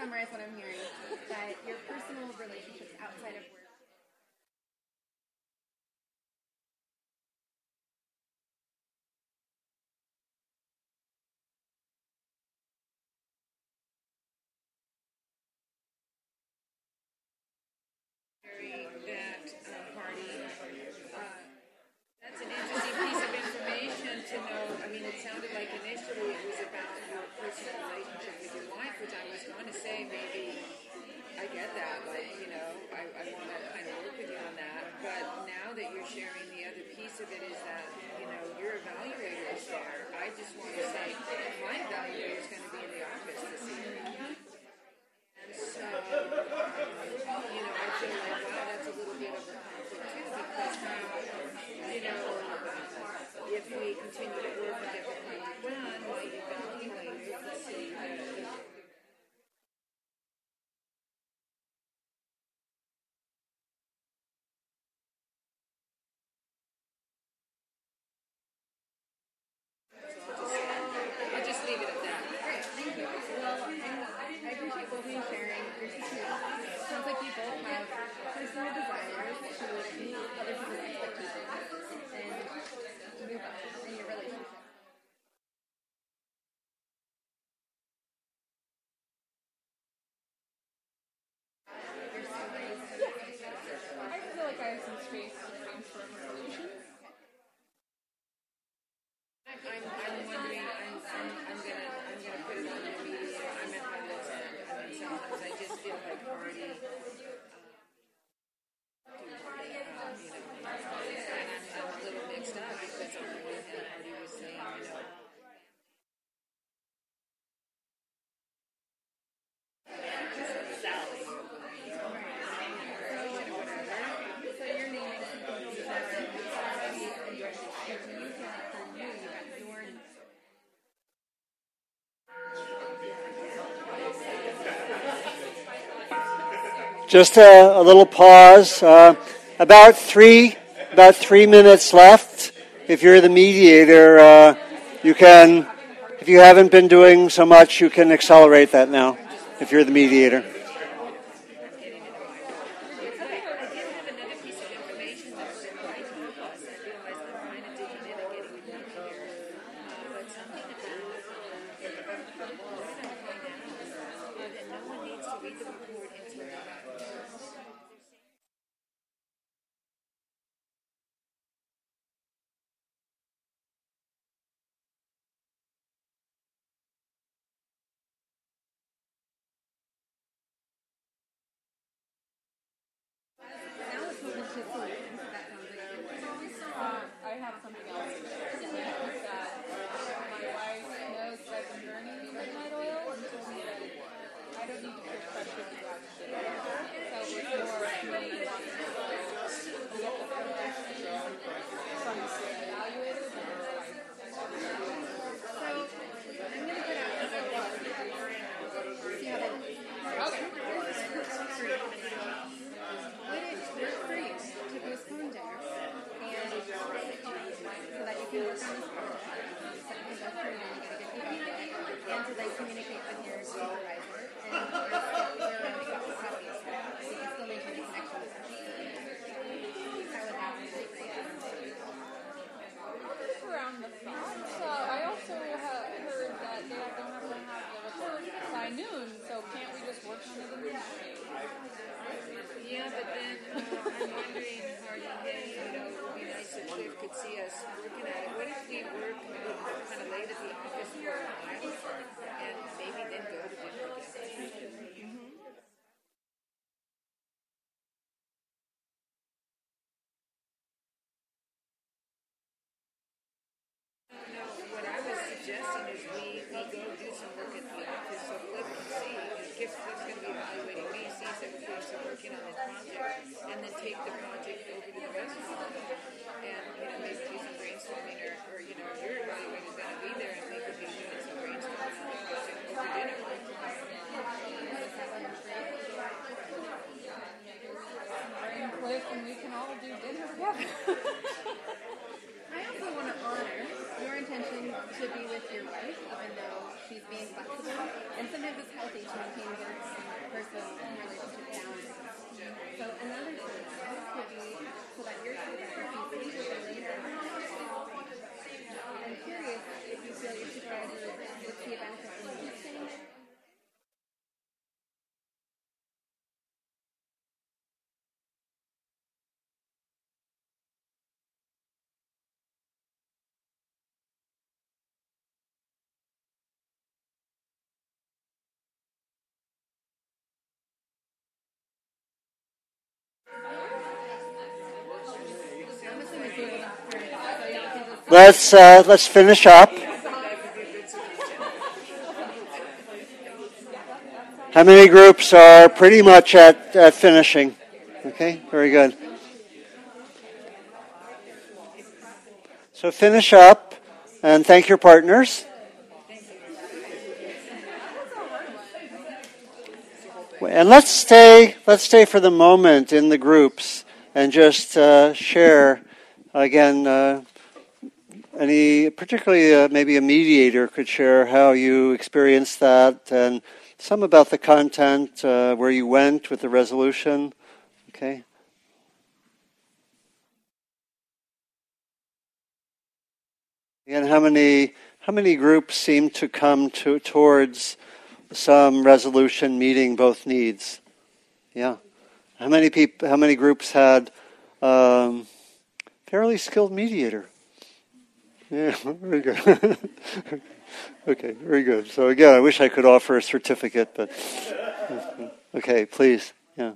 summarize what I'm hearing, that your personal relationships outside of work just a, a little pause. Uh, about three, about three minutes left. If you're the mediator, uh, you can. If you haven't been doing so much, you can accelerate that now. If you're the mediator. Let's uh, let's finish up. How many groups are pretty much at, at finishing? Okay, very good. So finish up and thank your partners. And let's stay let's stay for the moment in the groups and just uh, share again. Uh, any, particularly uh, maybe a mediator could share how you experienced that and some about the content, uh, where you went with the resolution. Okay. And how many how many groups seem to come to towards some resolution meeting both needs? Yeah. How many people? How many groups had um, fairly skilled mediator? Yeah, very good. okay, very good. So again, I wish I could offer a certificate, but okay, please. Yeah.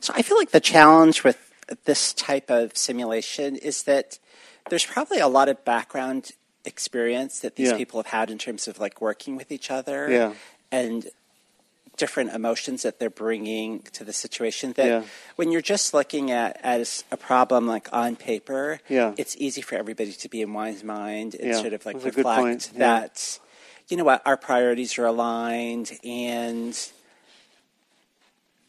So I feel like the challenge with this type of simulation is that there's probably a lot of background experience that these Yeah. people have had in terms of like working with each other Yeah. and different emotions that they're bringing to the situation that Yeah. when you're just looking at as a problem like on paper Yeah. it's easy for everybody to be in one's mind and Yeah. sort of like That's reflect. That you know what our priorities are aligned and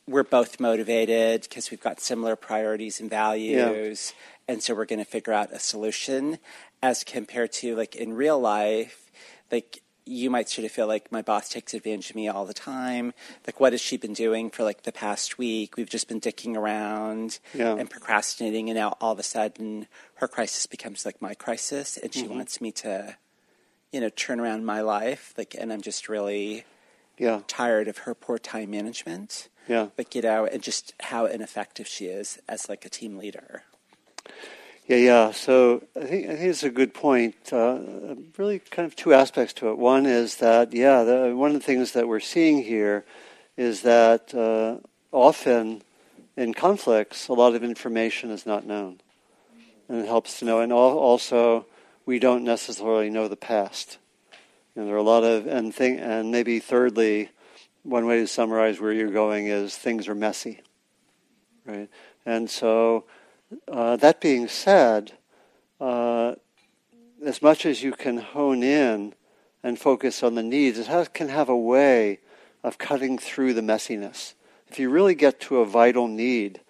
we're both motivated because we've got similar priorities and values and so we're going to figure out a solution as compared to like in real life like you might sort of feel like my boss takes advantage of me all the time like what has she been doing for like the past week we've just been dicking around Yeah. and procrastinating and now all of a sudden her crisis becomes like my crisis and she Mm-hmm. wants me to you know turn around my life like and i'm just really Yeah. tired of her poor time management Yeah. like you know and just how ineffective she is as like a team leader Yeah, yeah. So I think I think it's a good point. Uh, really, kind of two aspects to it. One is that yeah, the, one of the things that we're seeing here is that uh, often in conflicts, a lot of information is not known, and it helps to know. And al- also, we don't necessarily know the past. And there are a lot of and thing and maybe thirdly, one way to summarize where you're going is things are messy, right? And so. Uh, that being said, uh, as much as you can hone in and focus on the needs, it has, can have a way of cutting through the messiness. If you really get to a vital need,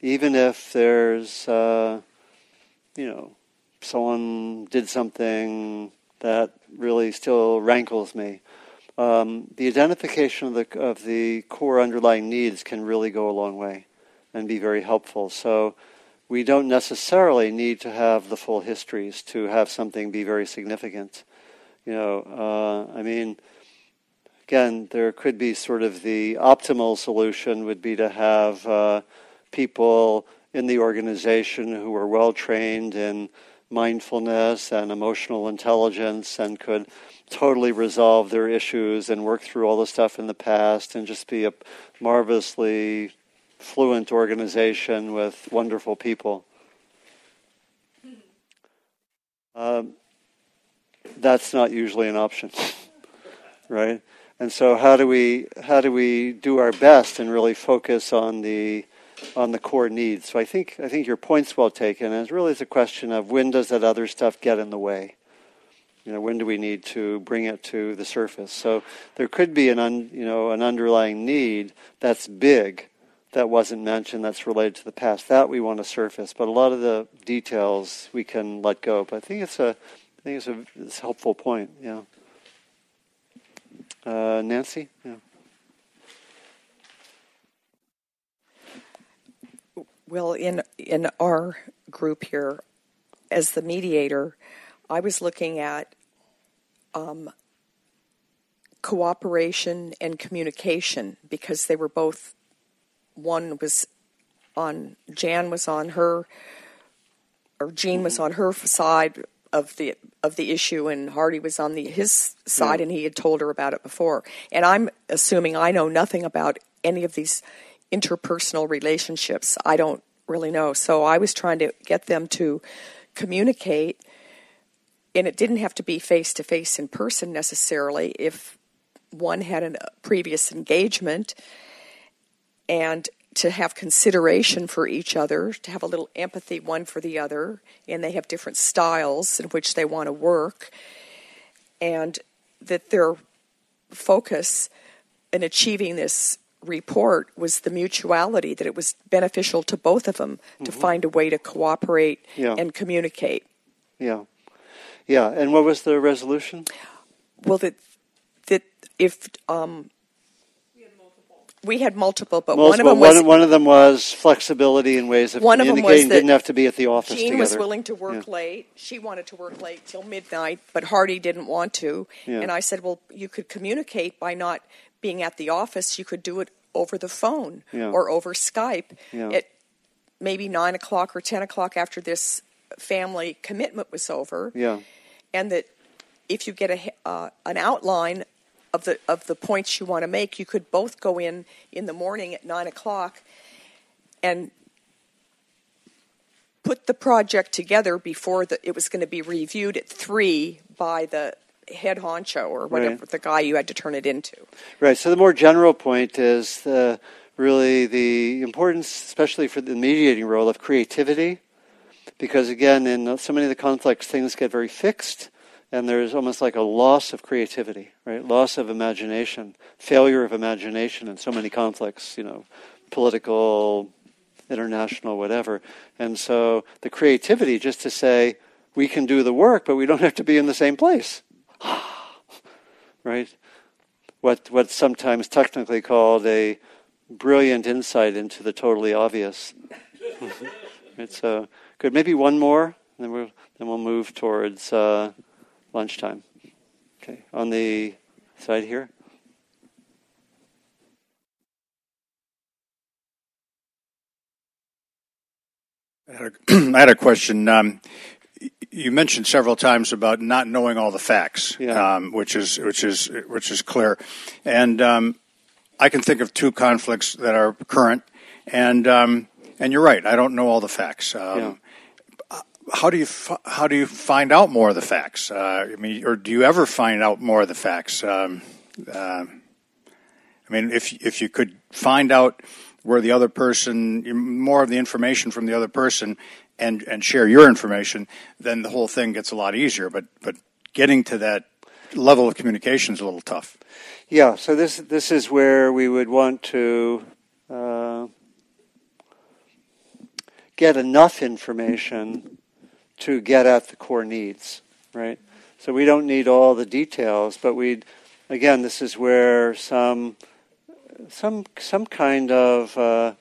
even if there's, uh, you know, someone did something that really still rankles me, um, the identification of the of the core underlying needs can really go a long way and be very helpful. So we don't necessarily need to have the full histories to have something be very significant. You know, uh, I mean, again, there could be sort of the optimal solution would be to have uh, people in the organization who are well trained in mindfulness and emotional intelligence and could totally resolve their issues and work through all the stuff in the past and just be a marvelously fluent organization with wonderful people. Um, that's not usually an option, right? And so, how do we how do we do our best and really focus on the on the core needs? So, I think I think your point's well taken, and it really is a question of when does that other stuff get in the way? You know, when do we need to bring it to the surface? So, there could be an un, you know an underlying need that's big that wasn't mentioned that's related to the past. That we want to surface, but a lot of the details we can let go. But I think it's a, I think it's a, it's a helpful point. Yeah. Uh, Nancy? Yeah. Well, in in our group here, as the mediator, I was looking at um, cooperation and communication because they were both. One was on Jan was on her, or Gene was mm-hmm. on her side of the of the issue, and Hardy was on the his side, Yeah. and he had told her about it before. And I'm assuming I know nothing about any of these interpersonal relationships. I don't really know. So I was trying to get them to communicate, and it didn't have to be face to face in person necessarily. If one had a previous engagement, and to have consideration for each other, to have a little empathy one for the other, and they have different styles in which they want to work, and that their focus in achieving this report was the mutuality, that it was beneficial to both of them to find a way to cooperate Yeah. and communicate. Yeah. Yeah. And what was the resolution? Well, that that if um, we had multiple, but one of them was one, one of them was flexibility in ways of One of them was communicating. Didn't have to be at the office Gene together. was willing to work Yeah. late. She wanted to work late till midnight, but Hardy didn't want to. Yeah. And I said, "Well, you could communicate by not being at the office. You could do it over the phone Yeah. or over Skype at maybe nine o'clock or ten o'clock after this family commitment was over. Yeah. And that if you get a uh, an outline of the of the points you want to make, you could both go in in the morning at nine o'clock and put the project together before the, it was going to be reviewed at three by the head honcho or whatever Right. the guy you had to turn it into. Right. So the more general point is the, really the importance, especially for the mediating role, of creativity, because again, in so many of the conflicts, things get very fixed, and there's almost like a loss of creativity, right? Loss of imagination, failure of imagination in so many conflicts. You know, political, international, whatever. And so the creativity, just to say we can do the work, but we don't have to be in the same place, right? what what's sometimes technically called a brilliant insight into the totally obvious. right, so good. Maybe one more, and then we'll then we'll move towards uh, lunchtime. Okay, on the side here. I had a, I had a question. Um, you mentioned several times about not knowing all the facts, Yeah. um, which is which is which is clear, and um, I can think of two conflicts that are current, and um, and you're right. I don't know all the facts. Um, How do you how do you find out more of the facts? Uh, I mean, or do you ever find out more of the facts? Um, uh, I mean, if if you could find out where the other person more of the information from the other person and and share your information, then the whole thing gets a lot easier. But but getting to that level of communication is a little tough. Yeah. So this this is where we would want to uh, get enough information to get at the core needs, right? So we don't need all the details, but we, again, this is where some some some kind of uh,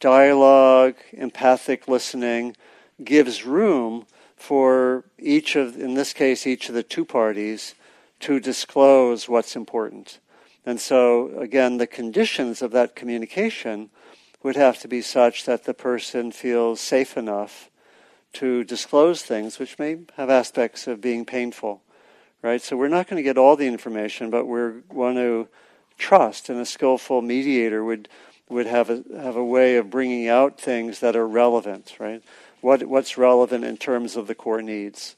dialogue, empathic listening, gives room for each of, in this case, each of the two parties to disclose what's important. And so, again, the conditions of that communication would have to be such that the person feels safe enough to disclose things which may have aspects of being painful, right? So we're not going to get all the information, but we want to trust, and a skillful mediator would would have a have a way of bringing out things that are relevant, right? What what's relevant in terms of the core needs,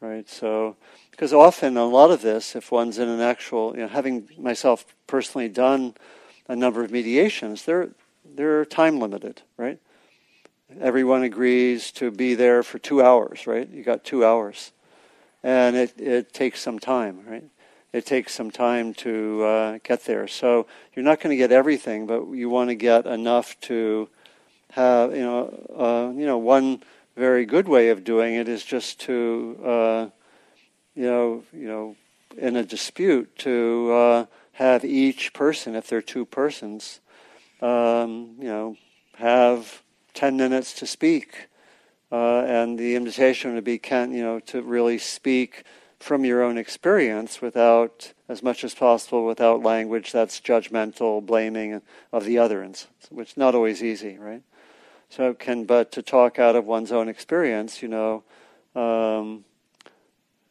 right? So because often a lot of this, if one's in an actual, you know, having myself personally done a number of mediations, they're they're time limited, right? Everyone agrees to be there for two hours, right? You got two hours, and it it takes some time, right? It takes some time to uh, get there. So you're not going to get everything, but you want to get enough to have, you know, uh, you know, one very good way of doing it is just to, uh, you know, you know, in a dispute to uh, have each person, if they're two persons, um, you know, have 10 minutes to speak. Uh, and the invitation would be, can, you know, to really speak from your own experience without, as much as possible, without language that's judgmental, blaming of the other, which is not always easy, right? So can, but to talk out of one's own experience, you know, um,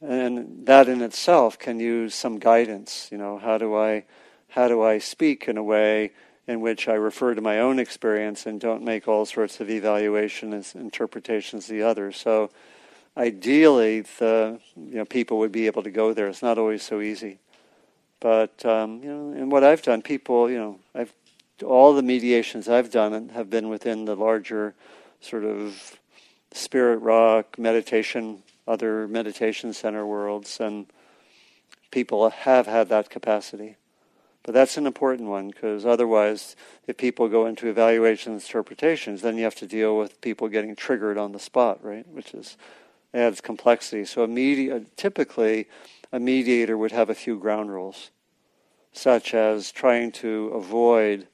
and that in itself can use some guidance. You know, how do I, how do I speak in a way in which I refer to my own experience and don't make all sorts of evaluations, interpretations of the other. So, ideally, the you know people would be able to go there. It's not always so easy, but um, you know, and what I've done, people, you know, I've all the mediations I've done have been within the larger sort of spirit rock meditation, other meditation center worlds, and people have had that capacity. But that's an important one because otherwise, if people go into evaluations, interpretations, then you have to deal with people getting triggered on the spot, right? Which is adds complexity. So a media, typically, a mediator would have a few ground rules, such as trying to avoid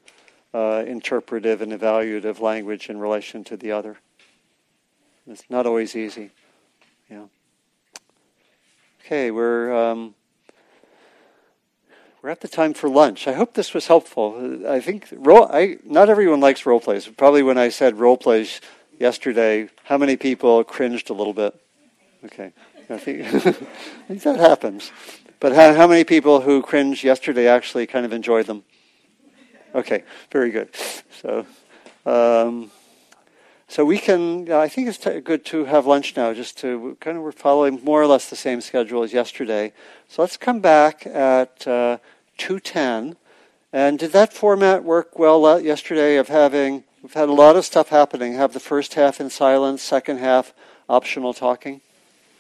uh, interpretive and evaluative language in relation to the other. It's not always easy. Yeah. Okay, we're. Um, we're at the time for lunch. I hope this was helpful. I think role, I, not everyone likes role plays. Probably when I said role plays yesterday, how many people cringed a little bit? Okay, I think, I think that happens. But how, how many people who cringed yesterday actually kind of enjoyed them? Okay, very good. So, um, so we can. I think it's t- good to have lunch now, just to kind of we're following more or less the same schedule as yesterday. So let's come back at uh, two ten. And did that format work well yesterday? Of having we've had a lot of stuff happening. Have the first half in silence, second half optional talking.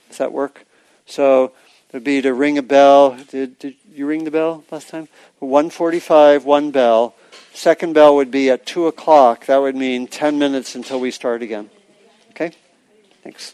Does that work? So would be to ring a bell. Did, did you ring the bell last time? 145, one bell. Second bell would be at 2 o'clock. That would mean 10 minutes until we start again. Okay? Thanks.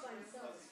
by himself.